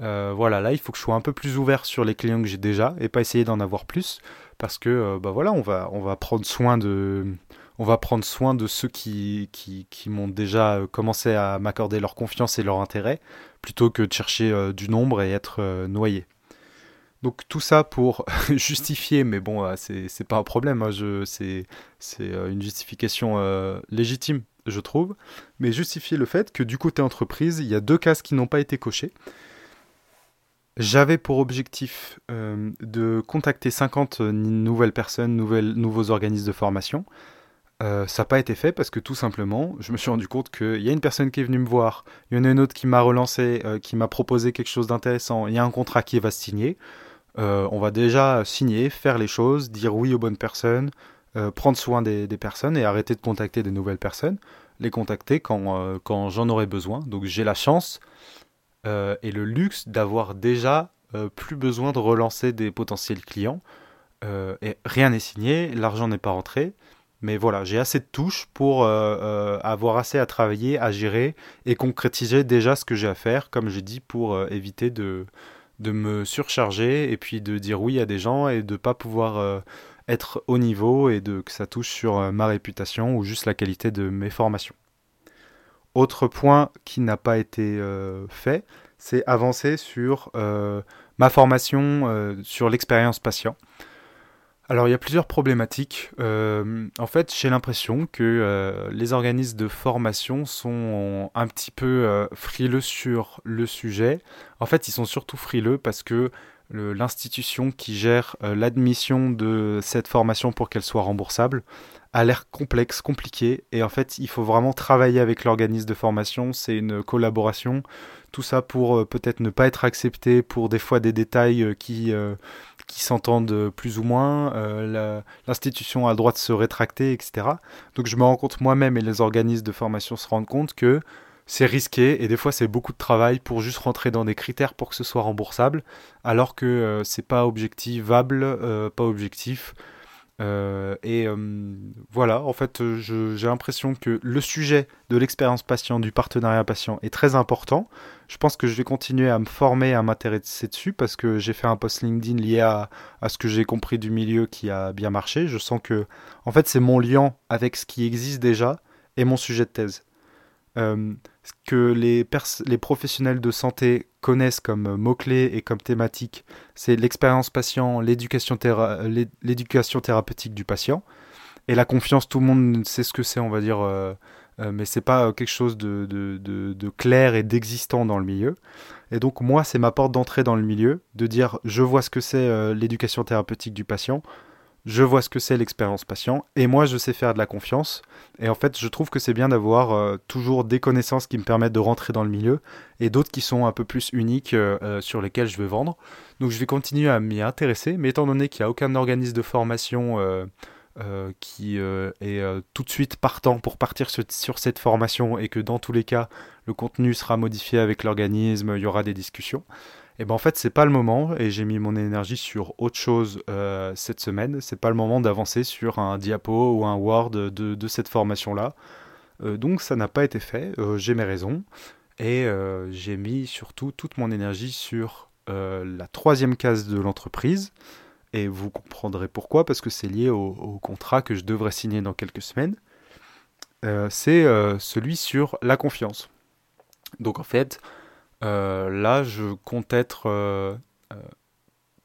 Euh, voilà, là, il faut que je sois un peu plus ouvert sur les clients que j'ai déjà et pas essayer d'en avoir plus parce que euh, bah voilà, on va, on va prendre soin de, on va prendre soin de ceux qui, qui, qui m'ont déjà euh, commencé à m'accorder leur confiance et leur intérêt plutôt que de chercher du nombre et être noyé. Donc tout ça pour <laughs> justifier, mais bon, c'est pas un problème, hein, c'est une justification légitime, je trouve, mais justifier le fait que du côté entreprise, il y a deux cases qui n'ont pas été cochées. J'avais pour objectif euh, de contacter 50 nouvelles personnes, nouveaux organismes de formation. Euh, ça n'a pas été fait parce que tout simplement, je me suis rendu compte qu'il y a une personne qui est venue me voir, il y en a une autre qui m'a relancé, euh, qui m'a proposé quelque chose d'intéressant, il y a un contrat qui va se signer. on va déjà signer, faire les choses, dire oui aux bonnes personnes, prendre soin des, des, personnes et arrêter de contacter des nouvelles personnes, les contacter quand, quand j'en aurai besoin. Donc j'ai la chance euh, et le luxe d'avoir déjà euh, plus besoin de relancer des potentiels clients. Euh, et rien n'est signé, l'argent n'est pas rentré. Mais voilà, j'ai assez de touches pour avoir assez à travailler, à gérer et concrétiser déjà ce que j'ai à faire, comme j'ai dit, pour éviter de, me surcharger et puis de dire oui à des gens et de pas pouvoir être au niveau et de que ça touche sur ma réputation ou juste la qualité de mes formations. Autre point qui n'a pas été fait, c'est avancer sur ma formation sur l'expérience patient. Alors il y a plusieurs problématiques. Euh, en fait, j'ai l'impression que euh, les organismes de formation sont un petit peu euh, frileux sur le sujet. En fait, ils sont surtout frileux parce que l'institution qui gère l'admission de cette formation pour qu'elle soit remboursable a l'air complexe, compliqué, et en fait, il faut vraiment travailler avec l'organisme de formation. C'est une collaboration. Tout ça pour peut-être ne pas être accepté pour des fois des détails qui qui s'entendent plus ou moins, euh, l'institution a le droit de se rétracter, etc. Donc je me rends compte moi-même et les organismes de formation se rendent compte que c'est risqué et des fois c'est beaucoup de travail pour juste rentrer dans des critères pour que ce soit remboursable, alors que euh, c'est pas objectivable, euh, pas objectif. Euh, et euh, voilà, en fait, j'ai l'impression que le sujet de l'expérience patient, du partenariat patient est très important. Je pense que je vais continuer à me former, à m'intéresser dessus parce que j'ai fait un post LinkedIn lié à, à ce que j'ai compris du milieu qui a bien marché. Je sens que, en fait, c'est mon lien avec ce qui existe déjà et mon sujet de thèse. Euh, ce que les, professionnels de santé connaissent comme mots-clés et comme thématique, c'est l'expérience patient, l'éducation thérapeutique du patient. Et la confiance, tout le monde sait ce que c'est, on va dire, euh, euh, mais c'est pas quelque chose de, clair et d'existant dans le milieu. Et donc moi, c'est ma porte d'entrée dans le milieu, de dire je vois ce que c'est l'éducation thérapeutique du patient, je vois ce que c'est l'expérience patient et moi je sais faire de la confiance. Et en fait, je trouve que c'est bien d'avoir euh, toujours des connaissances qui me permettent de rentrer dans le milieu et d'autres qui sont un peu plus uniques euh, euh, sur lesquelles je vais vendre. Donc je vais continuer à m'y intéresser, mais étant donné qu'il n'y a aucun organisme de formation qui est tout de suite partant pour partir sur, cette formation et que dans tous les cas le contenu sera modifié avec l'organisme, il y aura des discussions. Et ben en fait c'est pas le moment et j'ai mis mon énergie sur autre chose euh, cette semaine. C'est pas le moment d'avancer sur un diapo ou un Word de, de cette formation là. Euh, donc ça n'a pas été fait. Euh, j'ai mes raisons et j'ai mis surtout toute mon énergie sur la troisième case de l'entreprise. Et vous comprendrez pourquoi, parce que c'est lié au, contrat que je devrais signer dans quelques semaines. c'est celui sur la confiance. Donc en fait, là, je compte être euh, euh,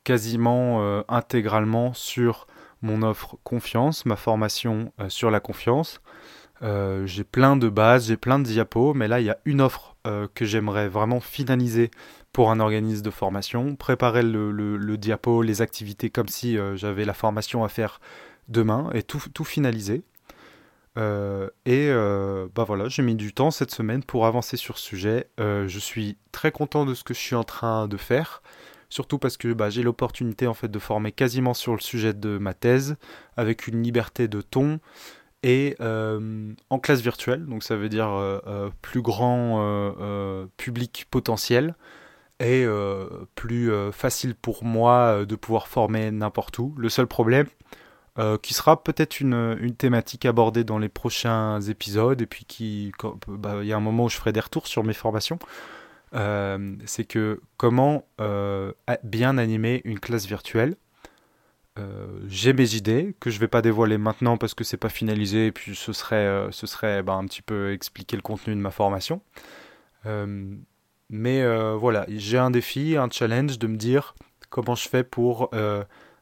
quasiment intégralement sur mon offre confiance, ma formation sur la confiance. j'ai plein de bases, j'ai plein de diapos, mais là, il y a une offre que j'aimerais vraiment finaliser pour un organisme de formation, préparer le, diapo, les activités comme si j'avais la formation à faire demain et tout finaliser. Euh, et euh, bah voilà, j'ai mis du temps cette semaine pour avancer sur ce sujet. Euh, je suis très content de ce que je suis en train de faire, surtout parce que bah, j'ai l'opportunité en fait de former quasiment sur le sujet de ma thèse, avec une liberté de ton et en classe virtuelle, donc ça veut dire plus grand public potentiel et plus facile pour moi de pouvoir former n'importe où. Le seul problème, euh, qui sera peut-être une, une, thématique abordée dans les prochains épisodes, et puis qui, bah, il y a un moment où je ferai des retours sur mes formations. Euh, c'est que comment euh, bien animer une classe virtuelle. J'ai mes idées que je vais pas dévoiler maintenant parce que c'est pas finalisé et puis ce serait, ce serait bah, un petit peu expliquer le contenu de ma formation. mais voilà, j'ai un défi, un challenge de me dire comment je fais pour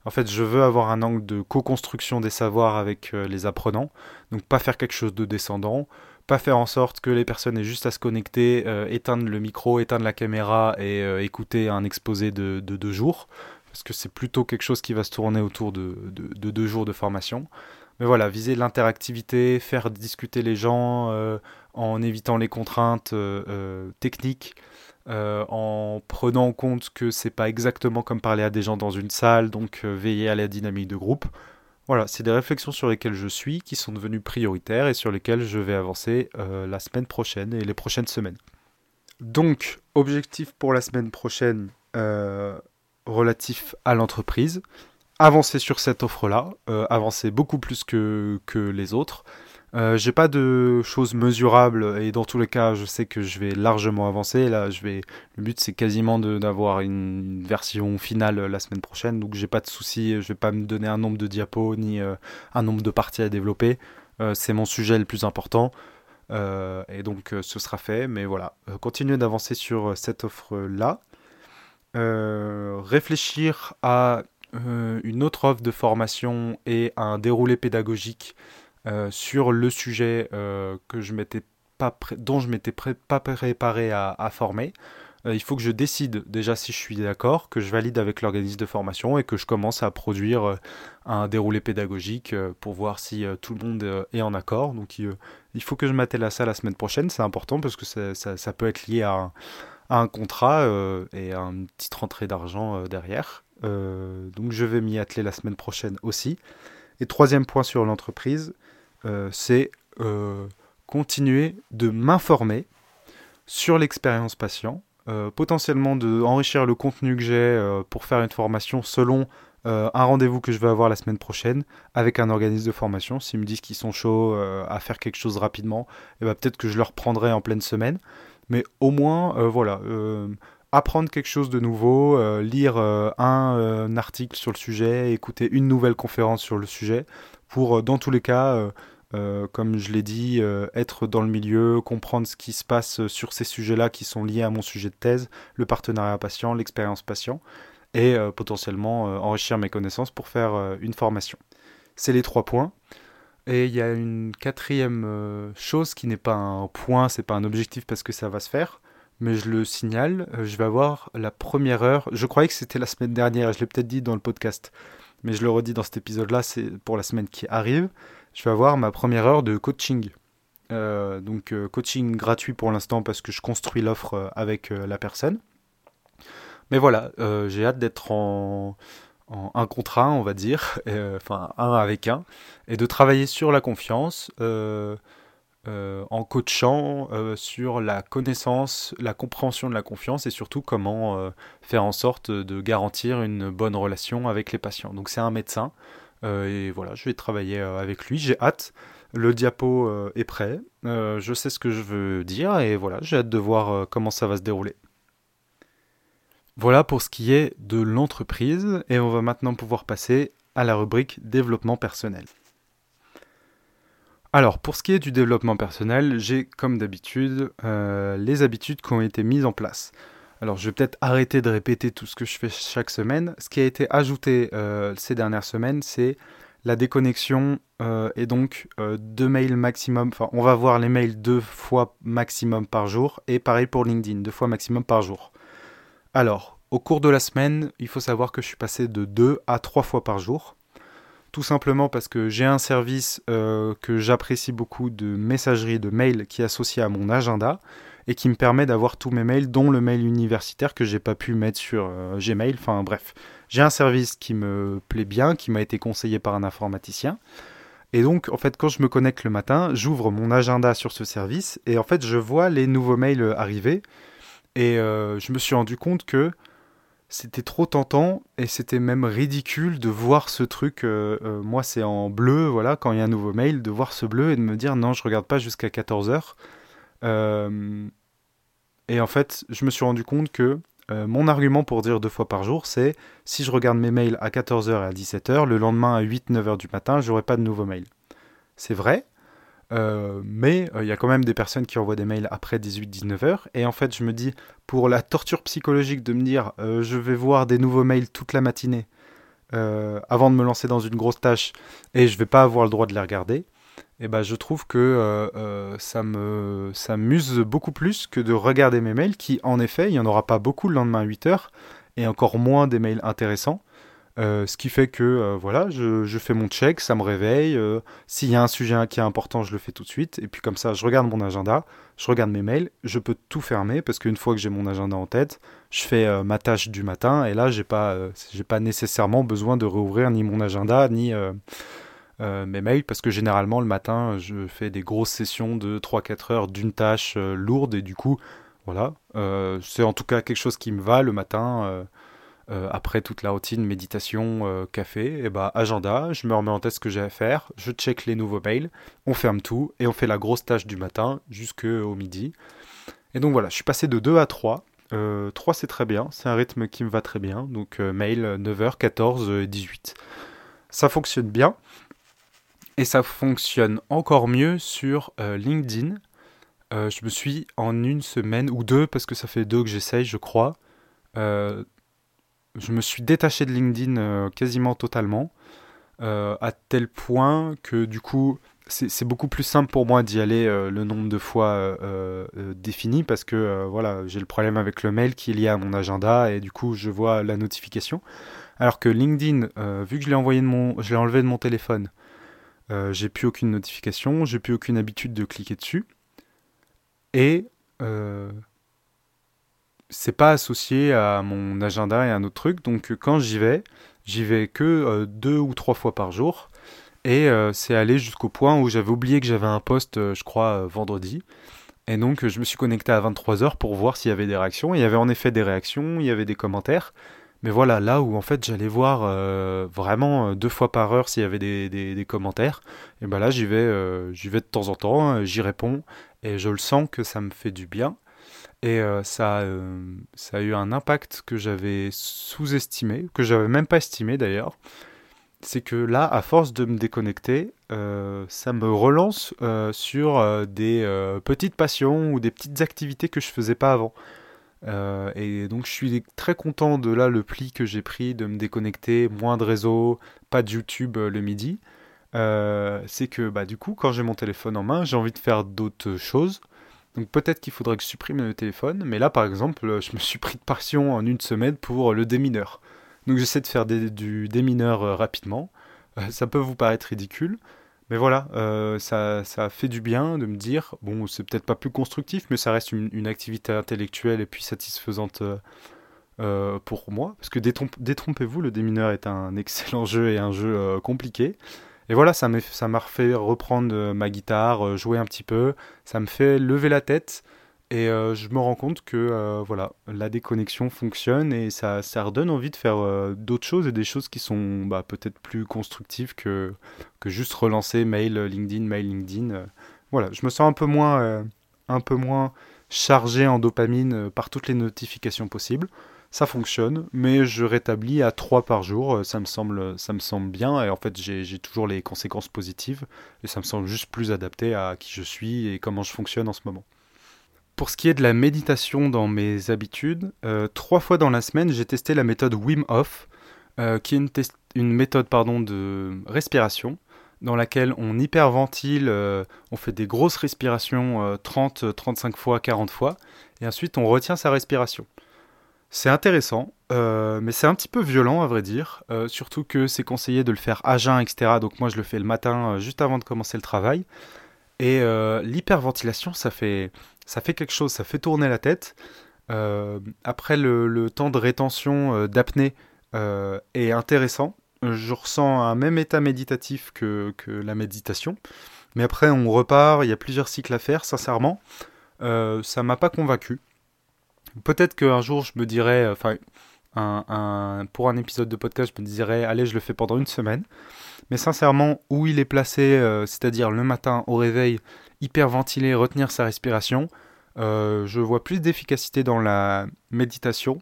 en fait, je veux avoir un angle de co-construction des savoirs avec euh, les apprenants. Donc pas faire quelque chose de descendant, pas faire en sorte que les personnes aient juste à se connecter, euh, éteindre le micro, éteindre la caméra et euh, écouter un exposé de, deux jours. Parce que c'est plutôt quelque chose qui va se tourner autour de, de deux jours de formation. Mais voilà, viser l'interactivité, faire discuter les gens en évitant les contraintes techniques. Euh, en prenant en compte que c'est pas exactement comme parler à des gens dans une salle, donc euh, veiller à la dynamique de groupe. Voilà, c'est des réflexions sur lesquelles je suis, qui sont devenues prioritaires et sur lesquelles je vais avancer euh, la semaine prochaine et les prochaines semaines. Donc, objectif pour la semaine prochaine relatif à l'entreprise, avancer sur cette offre-là, avancer beaucoup plus que, que les autres, Euh, j'ai pas de choses mesurables et dans tous les cas, je sais que je vais largement avancer. Là, je vais. Le but, c'est quasiment d'avoir une version finale la semaine prochaine, donc j'ai pas de soucis. Je vais pas me donner un nombre de diapos ni euh, un nombre de parties à développer. Euh, c'est mon sujet le plus important et donc ce sera fait. Mais voilà, continuer d'avancer sur cette offre là. réfléchir à une autre offre de formation et un déroulé pédagogique sur le sujet euh, que je m'étais pas dont je m'étais pas préparé à, former. Euh, il faut que je décide déjà si je suis d'accord, que je valide avec l'organisme de formation et que je commence à produire un déroulé pédagogique pour voir si tout le monde est en accord. Donc il faut que je m'attelle à ça la semaine prochaine, c'est important parce que ça, peut être lié à un, à un contrat et à une petite rentrée d'argent derrière. donc je vais m'y atteler la semaine prochaine aussi. Et troisième point sur l'entreprise, euh, c'est euh, continuer de m'informer sur l'expérience patient, euh, potentiellement de enrichir le contenu que j'ai pour faire une formation selon un rendez-vous que je vais avoir la semaine prochaine avec un organisme de formation. S'ils me disent qu'ils sont chauds à faire quelque chose rapidement, eh ben, peut-être que je leur prendrai en pleine semaine. Mais au moins, voilà, apprendre quelque chose de nouveau, lire un, article sur le sujet, écouter une nouvelle conférence sur le sujet, pour, dans tous les cas, euh, comme je l'ai dit, euh, être dans le milieu, comprendre ce qui se passe sur ces sujets-là qui sont liés à mon sujet de thèse, le partenariat patient, l'expérience patient, et euh, potentiellement enrichir mes connaissances pour faire une formation. C'est les trois points. Et il y a une quatrième chose qui n'est pas un point, c'est pas un objectif parce que ça va se faire, mais je le signale, je vais avoir la première heure. Je croyais que c'était la semaine dernière, je l'ai peut-être dit dans le podcast, mais je le redis dans cet épisode-là, c'est pour la semaine qui arrive je vais avoir ma première heure de coaching. Euh, donc euh, coaching gratuit pour l'instant parce que je construis l'offre euh, avec la personne. Mais voilà, j'ai hâte d'être en, un contrat, on va dire, <laughs> enfin un avec un, et de travailler sur la confiance en coachant sur la connaissance, la compréhension de la confiance et surtout comment faire en sorte de garantir une bonne relation avec les patients. Donc c'est un médecin. Euh, et voilà, je vais travailler euh, avec lui. J'ai hâte. Le diapo euh, est prêt. je sais ce que je veux dire et voilà, j'ai hâte de voir comment ça va se dérouler. Voilà pour ce qui est de l'entreprise et on va maintenant pouvoir passer à la rubrique développement personnel. Alors pour ce qui est du développement personnel, j'ai comme d'habitude les habitudes qui ont été mises en place. Alors je vais peut-être arrêter de répéter tout ce que je fais chaque semaine. Ce qui a été ajouté euh, ces dernières semaines, c'est la déconnexion euh, et donc euh, deux mails maximum. Enfin, on va voir les mails deux fois maximum par jour et pareil pour LinkedIn, deux fois maximum par jour. Alors, au cours de la semaine, il faut savoir que je suis passé de deux à trois fois par jour. Tout simplement parce que j'ai un service que j'apprécie beaucoup de messagerie de mail qui est associé à mon agenda et qui me permet d'avoir tous mes mails, dont le mail universitaire que j'ai pas pu mettre sur euh, Gmail. Enfin bref, j'ai un service qui me plaît bien, qui m'a été conseillé par un informaticien. Et donc, en fait, quand je me connecte le matin, j'ouvre mon agenda sur ce service et en fait, je vois les nouveaux mails arriver. Et euh, je me suis rendu compte que c'était trop tentant et c'était même ridicule de voir ce truc. Euh, moi, c'est en bleu, voilà, quand il y a un nouveau mail, de voir ce bleu et de me dire non, je regarde pas jusqu'à 14h. Et en fait, je me suis rendu compte que euh, mon argument pour dire deux fois par jour, c'est si je regarde mes mails à 14h et à 17h, le lendemain à 8-9h du matin, j'aurai pas de nouveaux mails. C'est vrai, euh, mais euh, il y a quand même des personnes qui envoient des mails après 18-19h. Et en fait, je me dis, pour la torture psychologique de me dire, je vais voir des nouveaux mails toute la matinée avant de me lancer dans une grosse tâche et je vais pas avoir le droit de les regarder, eh ben, je trouve que euh, euh, ça me ça m'use beaucoup plus que de regarder mes mails, qui en effet, il n'y en aura pas beaucoup le lendemain à 8h, et encore moins des mails intéressants. Euh, ce qui fait que voilà, je, je, fais mon check, ça me réveille. S'il y a un sujet qui est important, je le fais tout de suite. Et puis comme ça, je regarde mon agenda, je regarde mes mails, je peux tout fermer parce qu'une fois que j'ai mon agenda en tête, je fais ma tâche du matin et là, j'ai pas, j'ai pas nécessairement besoin de rouvrir ni mon agenda ni euh, mes mails parce que généralement le matin je fais des grosses sessions de 3-4 heures d'une tâche euh, lourde et du coup voilà euh, c'est en tout cas quelque chose qui me va le matin après toute la routine méditation, café, et bah agenda, je me remets en tête ce que j'ai à faire, je check les nouveaux mails, on ferme tout et on fait la grosse tâche du matin jusqu'au midi. Et donc voilà, je suis passé de 2 à 3. 3 c'est très bien, c'est un rythme qui me va très bien. Donc mail 9h, 14 et 18. Ça fonctionne bien. Et ça fonctionne encore mieux sur euh, LinkedIn. Euh, je me suis en une semaine ou deux, parce que ça fait deux que j'essaye, je crois. Euh, je me suis détaché de LinkedIn quasiment totalement, à tel point que du coup, c'est beaucoup plus simple pour moi d'y aller le nombre de fois défini, parce que voilà, j'ai le problème avec le mail qui est lié à mon agenda, et du coup, je vois la notification. Alors que LinkedIn, vu que envoyé je l'ai enlevé de mon téléphone, euh, j'ai plus aucune notification, j'ai plus aucune habitude de cliquer dessus. Et euh, c'est pas associé à mon agenda et à un autre truc. Donc quand j'y vais, j'y vais que euh, deux ou trois fois par jour. Et c'est allé jusqu'au point où j'avais oublié que j'avais un poste, je crois, vendredi. Et donc je me suis connecté à 23h pour voir s'il y avait des réactions. il y avait en effet des réactions, il y avait des commentaires. Mais voilà, là où en fait j'allais voir euh, vraiment euh, deux fois par heure s'il y avait des, commentaires, et ben là j'y vais, euh, vais de temps en temps, j'y réponds, et je le sens que ça me fait du bien. Et ça, ça a eu un impact que j'avais sous-estimé, que j'avais même pas estimé d'ailleurs. C'est que là, à force de me déconnecter, ça me relance sur des petites passions ou des petites activités que je faisais pas avant. Euh, et donc je suis très content de là le pli que j'ai pris de me déconnecter, moins de réseau, pas de YouTube euh, le midi. Euh, c'est que bah, du coup quand j'ai mon téléphone en main, j'ai envie de faire d'autres choses. Donc peut-être qu'il faudrait que je supprime le téléphone, mais là par exemple je me suis pris de passion en une semaine pour le démineur. Donc j'essaie de faire du démineur rapidement. ça peut vous paraître ridicule, mais voilà, euh, ça, ça fait du bien de me dire, bon, c'est peut-être pas plus constructif, mais ça reste une, activité intellectuelle et puis satisfaisante euh, euh, pour moi. Parce que détrompez-vous, le démineur est un <laughs> excellent jeu et un jeu compliqué. Et voilà, ça m'a refait reprendre ma guitare, jouer un petit peu, ça me fait lever la tête, et euh, je me rends compte que euh, voilà, la déconnexion fonctionne et ça, ça redonne envie de faire euh, d'autres choses et des choses qui sont bah, peut-être plus constructives que, que juste relancer mail LinkedIn, mail LinkedIn. voilà, je me sens un peu moins, un peu moins chargé en dopamine par toutes les notifications possibles. Ça fonctionne, mais je rétablis à 3 par jour, ça me semble, ça me semble bien, et en fait j'ai toujours les conséquences positives, et ça me semble juste plus adapté à qui je suis et comment je fonctionne en ce moment. Pour ce qui est de la méditation dans mes habitudes, euh, trois fois dans la semaine, j'ai testé la méthode Wim Hof, euh, qui est une, méthode pardon, de respiration dans laquelle on hyperventile, euh, on fait des grosses respirations 30, 35 fois, 40 fois, et ensuite on retient sa respiration. C'est intéressant, mais c'est un petit peu violent à vrai dire, surtout que c'est conseillé de le faire à jeun, etc. Donc moi je le fais le matin juste avant de commencer le travail. Et l'hyperventilation, ça fait, ça fait quelque chose, ça fait tourner la tête. Euh, après, le, temps de rétention euh, d'apnée euh, est intéressant. Je ressens un même état méditatif que, la méditation. Mais après, on repart, il y a plusieurs cycles à faire, sincèrement. ça m'a pas convaincu. Peut-être qu'un jour, je me dirais, enfin, pour un épisode de podcast, je me dirais, allez, je le fais pendant une semaine. Mais sincèrement, où il est placé, c'est-à-dire le matin au réveil, hyperventiler, retenir sa respiration. Euh, je vois plus d'efficacité dans la méditation.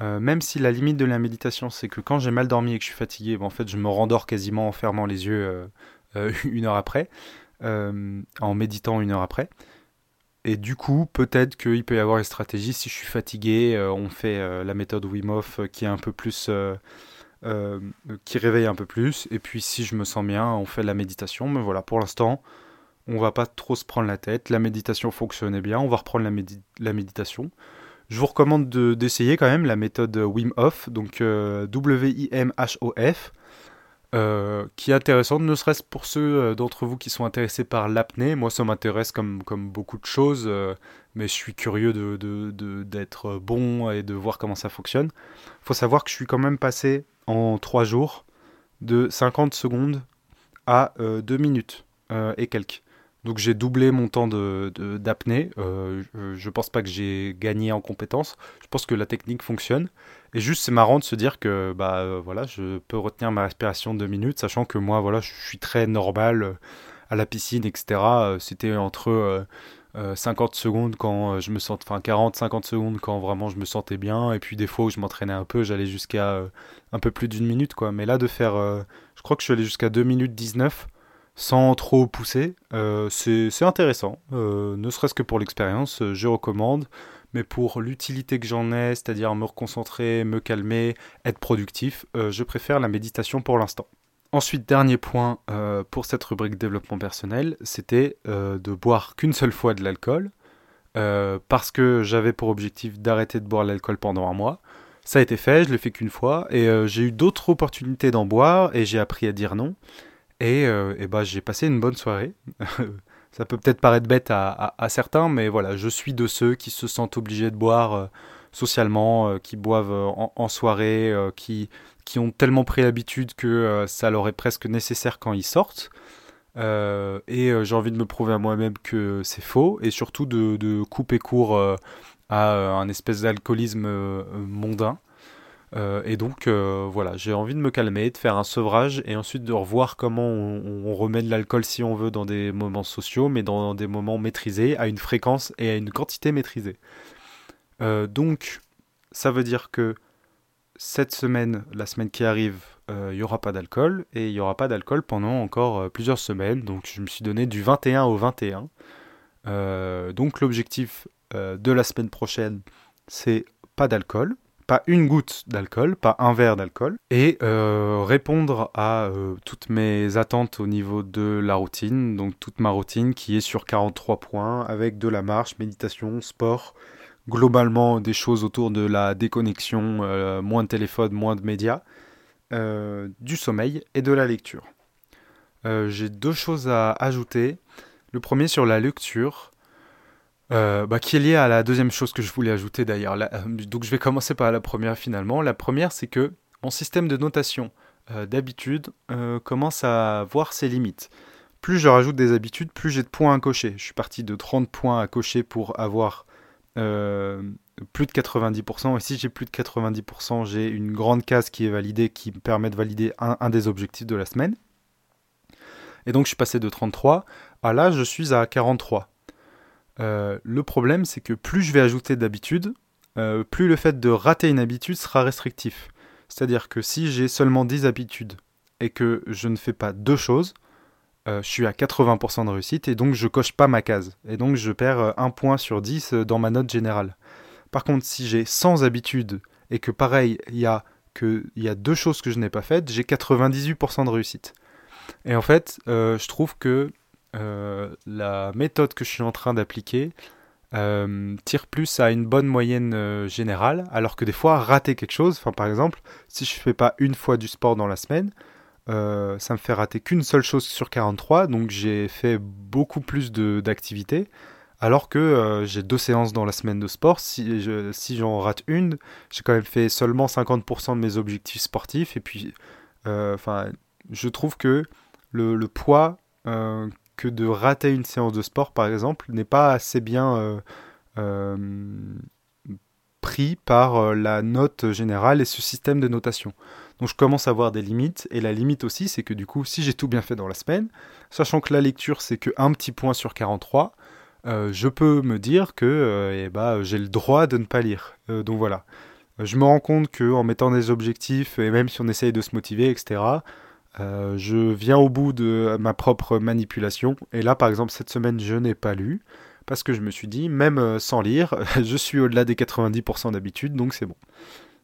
Euh, même si la limite de la méditation, c'est que quand j'ai mal dormi et que je suis fatigué, en fait, je me rendors quasiment en fermant les yeux euh, <laughs> une heure après, en méditant une heure après. Et du coup, peut-être qu'il peut y avoir une stratégie. Si je suis fatigué, on fait la méthode Wim Hof qui est un peu plus. qui réveille un peu plus. Et puis, si je me sens bien, on fait la méditation. Mais voilà, pour l'instant, on va pas trop se prendre la tête, la méditation fonctionnait bien, on va reprendre la, méditation. Je vous recommande d'essayer quand même la méthode Wim Hof, donc euh, W-I-M-H-O-F, euh, qui est intéressante, ne serait-ce pour ceux euh, d'entre vous qui sont intéressés par l'apnée. Moi, ça m'intéresse comme, beaucoup de choses, mais je suis curieux d'être bon et de voir comment ça fonctionne. Il faut savoir que je suis quand même passé en 3 jours de 50 secondes à 2 minutes et quelques. Donc j'ai doublé mon temps d'apnée. De, euh, je, je pense pas que j'ai gagné en compétences. Je pense que la technique fonctionne. Et juste c'est marrant de se dire que bah euh, voilà, je peux retenir ma respiration deux minutes, sachant que moi voilà, je suis très normal euh, à la piscine, etc. C'était entre euh, euh, 50 secondes quand je me sens, enfin 40-50 secondes quand vraiment je me sentais bien, et puis des fois où je m'entraînais un peu, j'allais jusqu'à un peu plus d'une minute quoi. Mais là de faire, je crois que je suis allé jusqu'à 2 minutes 19 sans trop pousser, euh, c'est intéressant, Euh, ne serait-ce que pour l'expérience, euh, je recommande. Mais pour l'utilité que j'en ai, c'est-à-dire me reconcentrer, me calmer, être productif, je préfère la méditation pour l'instant. Ensuite, dernier point pour cette rubrique développement personnel, c'était de boire qu'une seule fois de l'alcool, parce que j'avais pour objectif d'arrêter de boire l'alcool pendant un mois. Ça a été fait, je l'ai fait qu'une fois, et j'ai eu d'autres opportunités d'en boire, et j'ai appris à dire non. Et, euh, et bah, j'ai passé une bonne soirée. <laughs> Ça peut peut-être paraître bête à, certains, mais voilà, je suis de ceux qui se sentent obligés de boire euh, socialement, euh, qui boivent en, en soirée, qui, qui ont tellement pris l'habitude que ça leur est presque nécessaire quand ils sortent. Et j'ai envie de me prouver à moi-même que c'est faux, et surtout de, de couper court à un espèce d'alcoolisme mondain. Euh, et donc euh, voilà, j'ai envie de me calmer, de faire un sevrage et ensuite de revoir comment on, remet de l'alcool si on veut dans des moments sociaux, mais dans des moments maîtrisés, à une fréquence et à une quantité maîtrisée. Euh, donc ça veut dire que cette semaine, la semaine qui arrive, il n'y aura pas d'alcool et il n'y aura pas d'alcool pendant encore plusieurs semaines. Donc je me suis donné du 21 au 21. Euh, donc l'objectif de la semaine prochaine, c'est pas d'alcool, pas une goutte d'alcool, pas un verre d'alcool, et euh, répondre à euh, toutes mes attentes au niveau de la routine, donc toute ma routine qui est sur 43 points, avec de la marche, méditation, sport, globalement des choses autour de la déconnexion, euh, moins de téléphone, moins de médias, du sommeil et de la lecture. J'ai deux choses à ajouter. Le premier sur la lecture. Euh, bah, qui est lié à la deuxième chose que je voulais ajouter d'ailleurs. Euh, Donc je vais commencer par la première finalement. La première c'est que mon système de notation euh, d'habitude commence à voir ses limites. Plus je rajoute des habitudes, plus j'ai de points à cocher. Je suis parti de 30 points à cocher pour avoir plus de 90%. Et si j'ai plus de 90%, j'ai une grande case qui est validée, qui me permet de valider un des objectifs de la semaine. Et donc je suis passé de 33 à là, je suis à 43. Euh, le problème, c'est que plus je vais ajouter d'habitudes, euh, plus le fait de rater une habitude sera restrictif. C'est-à-dire que si j'ai seulement 10 habitudes et que je ne fais pas deux choses, euh, je suis à 80% de réussite et donc je coche pas ma case. Et donc je perds un point sur 10 euh, dans ma note générale. Par contre, si j'ai 100 habitudes et que pareil, il y a deux choses que je n'ai pas faites, j'ai 98% de réussite. Et en fait, je trouve que euh, la méthode que je suis en train d'appliquer euh, tire plus à une bonne moyenne euh, générale, alors que des fois, rater quelque chose, enfin par exemple, si je fais pas une fois du sport dans la semaine, euh, ça me fait rater qu'une seule chose sur 43, donc j'ai fait beaucoup plus d'activités, alors que j'ai deux séances dans la semaine de sport. Si je- si j'en rate une, j'ai quand même fait seulement 50% de mes objectifs sportifs, et puis, enfin, je trouve que le, poids que de rater une séance de sport, par exemple, n'est pas assez bien euh, euh, pris par euh, la note générale et ce système de notation. Donc je commence à voir des limites, et la limite aussi, c'est que du coup, si j'ai tout bien fait dans la semaine, sachant que la lecture, c'est que un petit point sur 43, euh, je peux me dire que eh ben, j'ai le droit de ne pas lire. Donc voilà. Je me rends compte que en mettant des objectifs, et même si on essaye de se motiver, etc., euh, je viens au bout de ma propre manipulation. Et là, par exemple, cette semaine, je n'ai pas lu. Parce que je me suis dit, même euh, sans lire, <laughs> je suis au-delà des 90% d'habitude, donc c'est bon.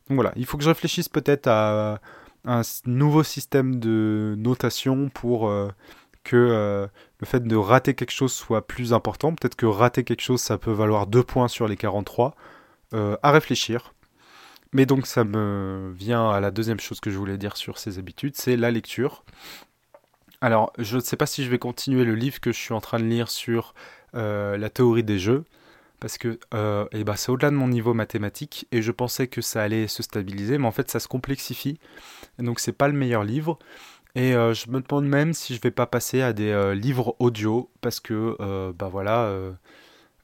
Donc voilà, il faut que je réfléchisse peut-être à un nouveau système de notation pour euh, que le fait de rater quelque chose soit plus important. Peut-être que rater quelque chose, ça peut valoir 2 points sur les 43. Euh, à réfléchir. Mais donc ça me vient à la deuxième chose que je voulais dire sur ces habitudes, c'est la lecture. Alors, je ne sais pas si je vais continuer le livre que je suis en train de lire sur euh, la théorie des jeux, parce que euh, eh ben, c'est au-delà de mon niveau mathématique, et je pensais que ça allait se stabiliser, mais en fait ça se complexifie, donc c'est pas le meilleur livre. Et je me demande même si je vais pas passer à des livres audio parce que bah voilà,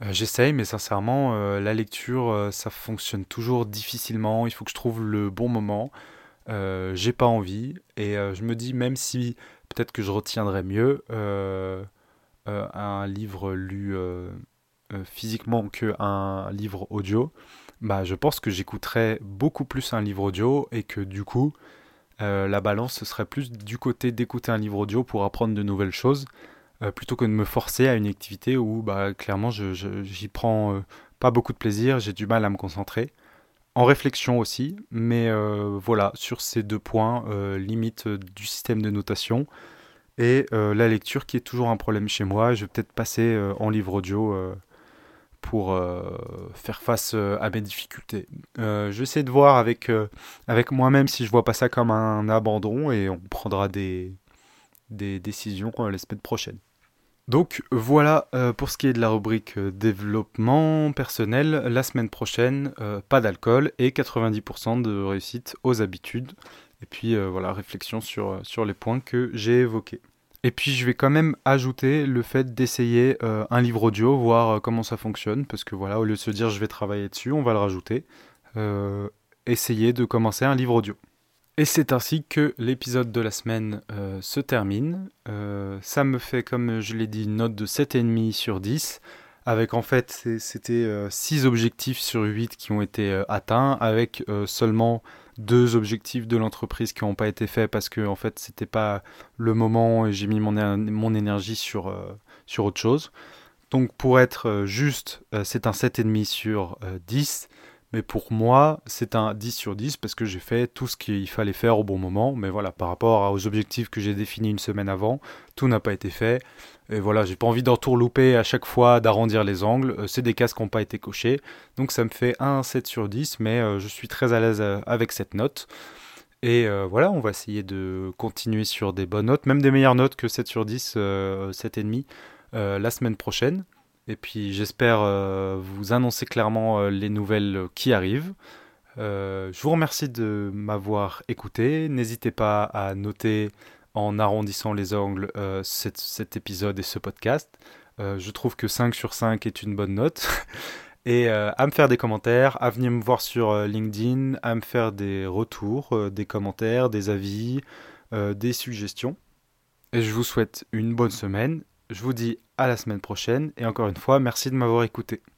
j'essaye, mais sincèrement, la lecture, ça fonctionne toujours difficilement. Il faut que je trouve le bon moment. J'ai pas envie et je me dis même si peut-être que je retiendrai mieux un livre lu physiquement qu'un livre audio, bah, je pense que j'écouterais beaucoup plus un livre audio et que du coup, euh, la balance ce serait plus du côté d'écouter un livre audio pour apprendre de nouvelles choses, euh, plutôt que de me forcer à une activité où bah, clairement je, j'y prends euh, pas beaucoup de plaisir, j'ai du mal à me concentrer. En réflexion aussi, mais voilà, sur ces deux points, limite du système de notation et la lecture qui est toujours un problème chez moi, je vais peut-être passer en livre audio pour euh, faire face euh, à mes difficultés. Euh, je vais essayer de voir avec, avec moi-même si je vois pas ça comme un abandon et on prendra des, des décisions la semaine prochaine. Donc voilà pour ce qui est de la rubrique développement personnel. La semaine prochaine, pas d'alcool et 90% de réussite aux habitudes. Et puis voilà, réflexion sur, sur les points que j'ai évoqués. Et puis je vais quand même ajouter le fait d'essayer euh, un livre audio, voir euh, comment ça fonctionne, parce que voilà, au lieu de se dire je vais travailler dessus, on va le rajouter. Euh, essayer de commencer un livre audio. Et c'est ainsi que l'épisode de la semaine se termine. ça me fait, comme je l'ai dit, une note de 7,5 sur 10, avec en fait, c'était 6 objectifs sur 8 qui ont été atteints, avec seulement deux objectifs de l'entreprise qui n'ont pas été faits parce que en fait c'était pas le moment et j'ai mis mon, mon énergie sur, euh, sur autre chose. Donc pour être euh, juste, euh, c'est un 7,5 sur 10. Mais pour moi, c'est un 10 sur 10 parce que j'ai fait tout ce qu'il fallait faire au bon moment. Mais voilà, par rapport aux objectifs que j'ai définis une semaine avant, tout n'a pas été fait. Et voilà, j'ai pas envie d'en tourlouper à chaque fois, d'arrondir les angles. Euh, c'est des cases qui n'ont pas été cochées. Donc ça me fait un 7 sur 10, mais euh, je suis très à l'aise euh, avec cette note. Et voilà, on va essayer de continuer sur des bonnes notes, même des meilleures notes que 7 sur 10, 7,5 la semaine prochaine. Et puis j'espère euh, vous annoncer clairement euh, les nouvelles qui arrivent. Euh, je vous remercie de m'avoir écouté. N'hésitez pas à noter en arrondissant les angles cet, épisode et ce podcast. je trouve que 5 sur 5 est une bonne note. <laughs> et à me faire des commentaires, à venir me voir sur LinkedIn, à me faire des retours, des commentaires, des avis, des suggestions. Et je vous souhaite une bonne semaine je vous dis à la semaine prochaine et encore une fois, merci de m'avoir écouté.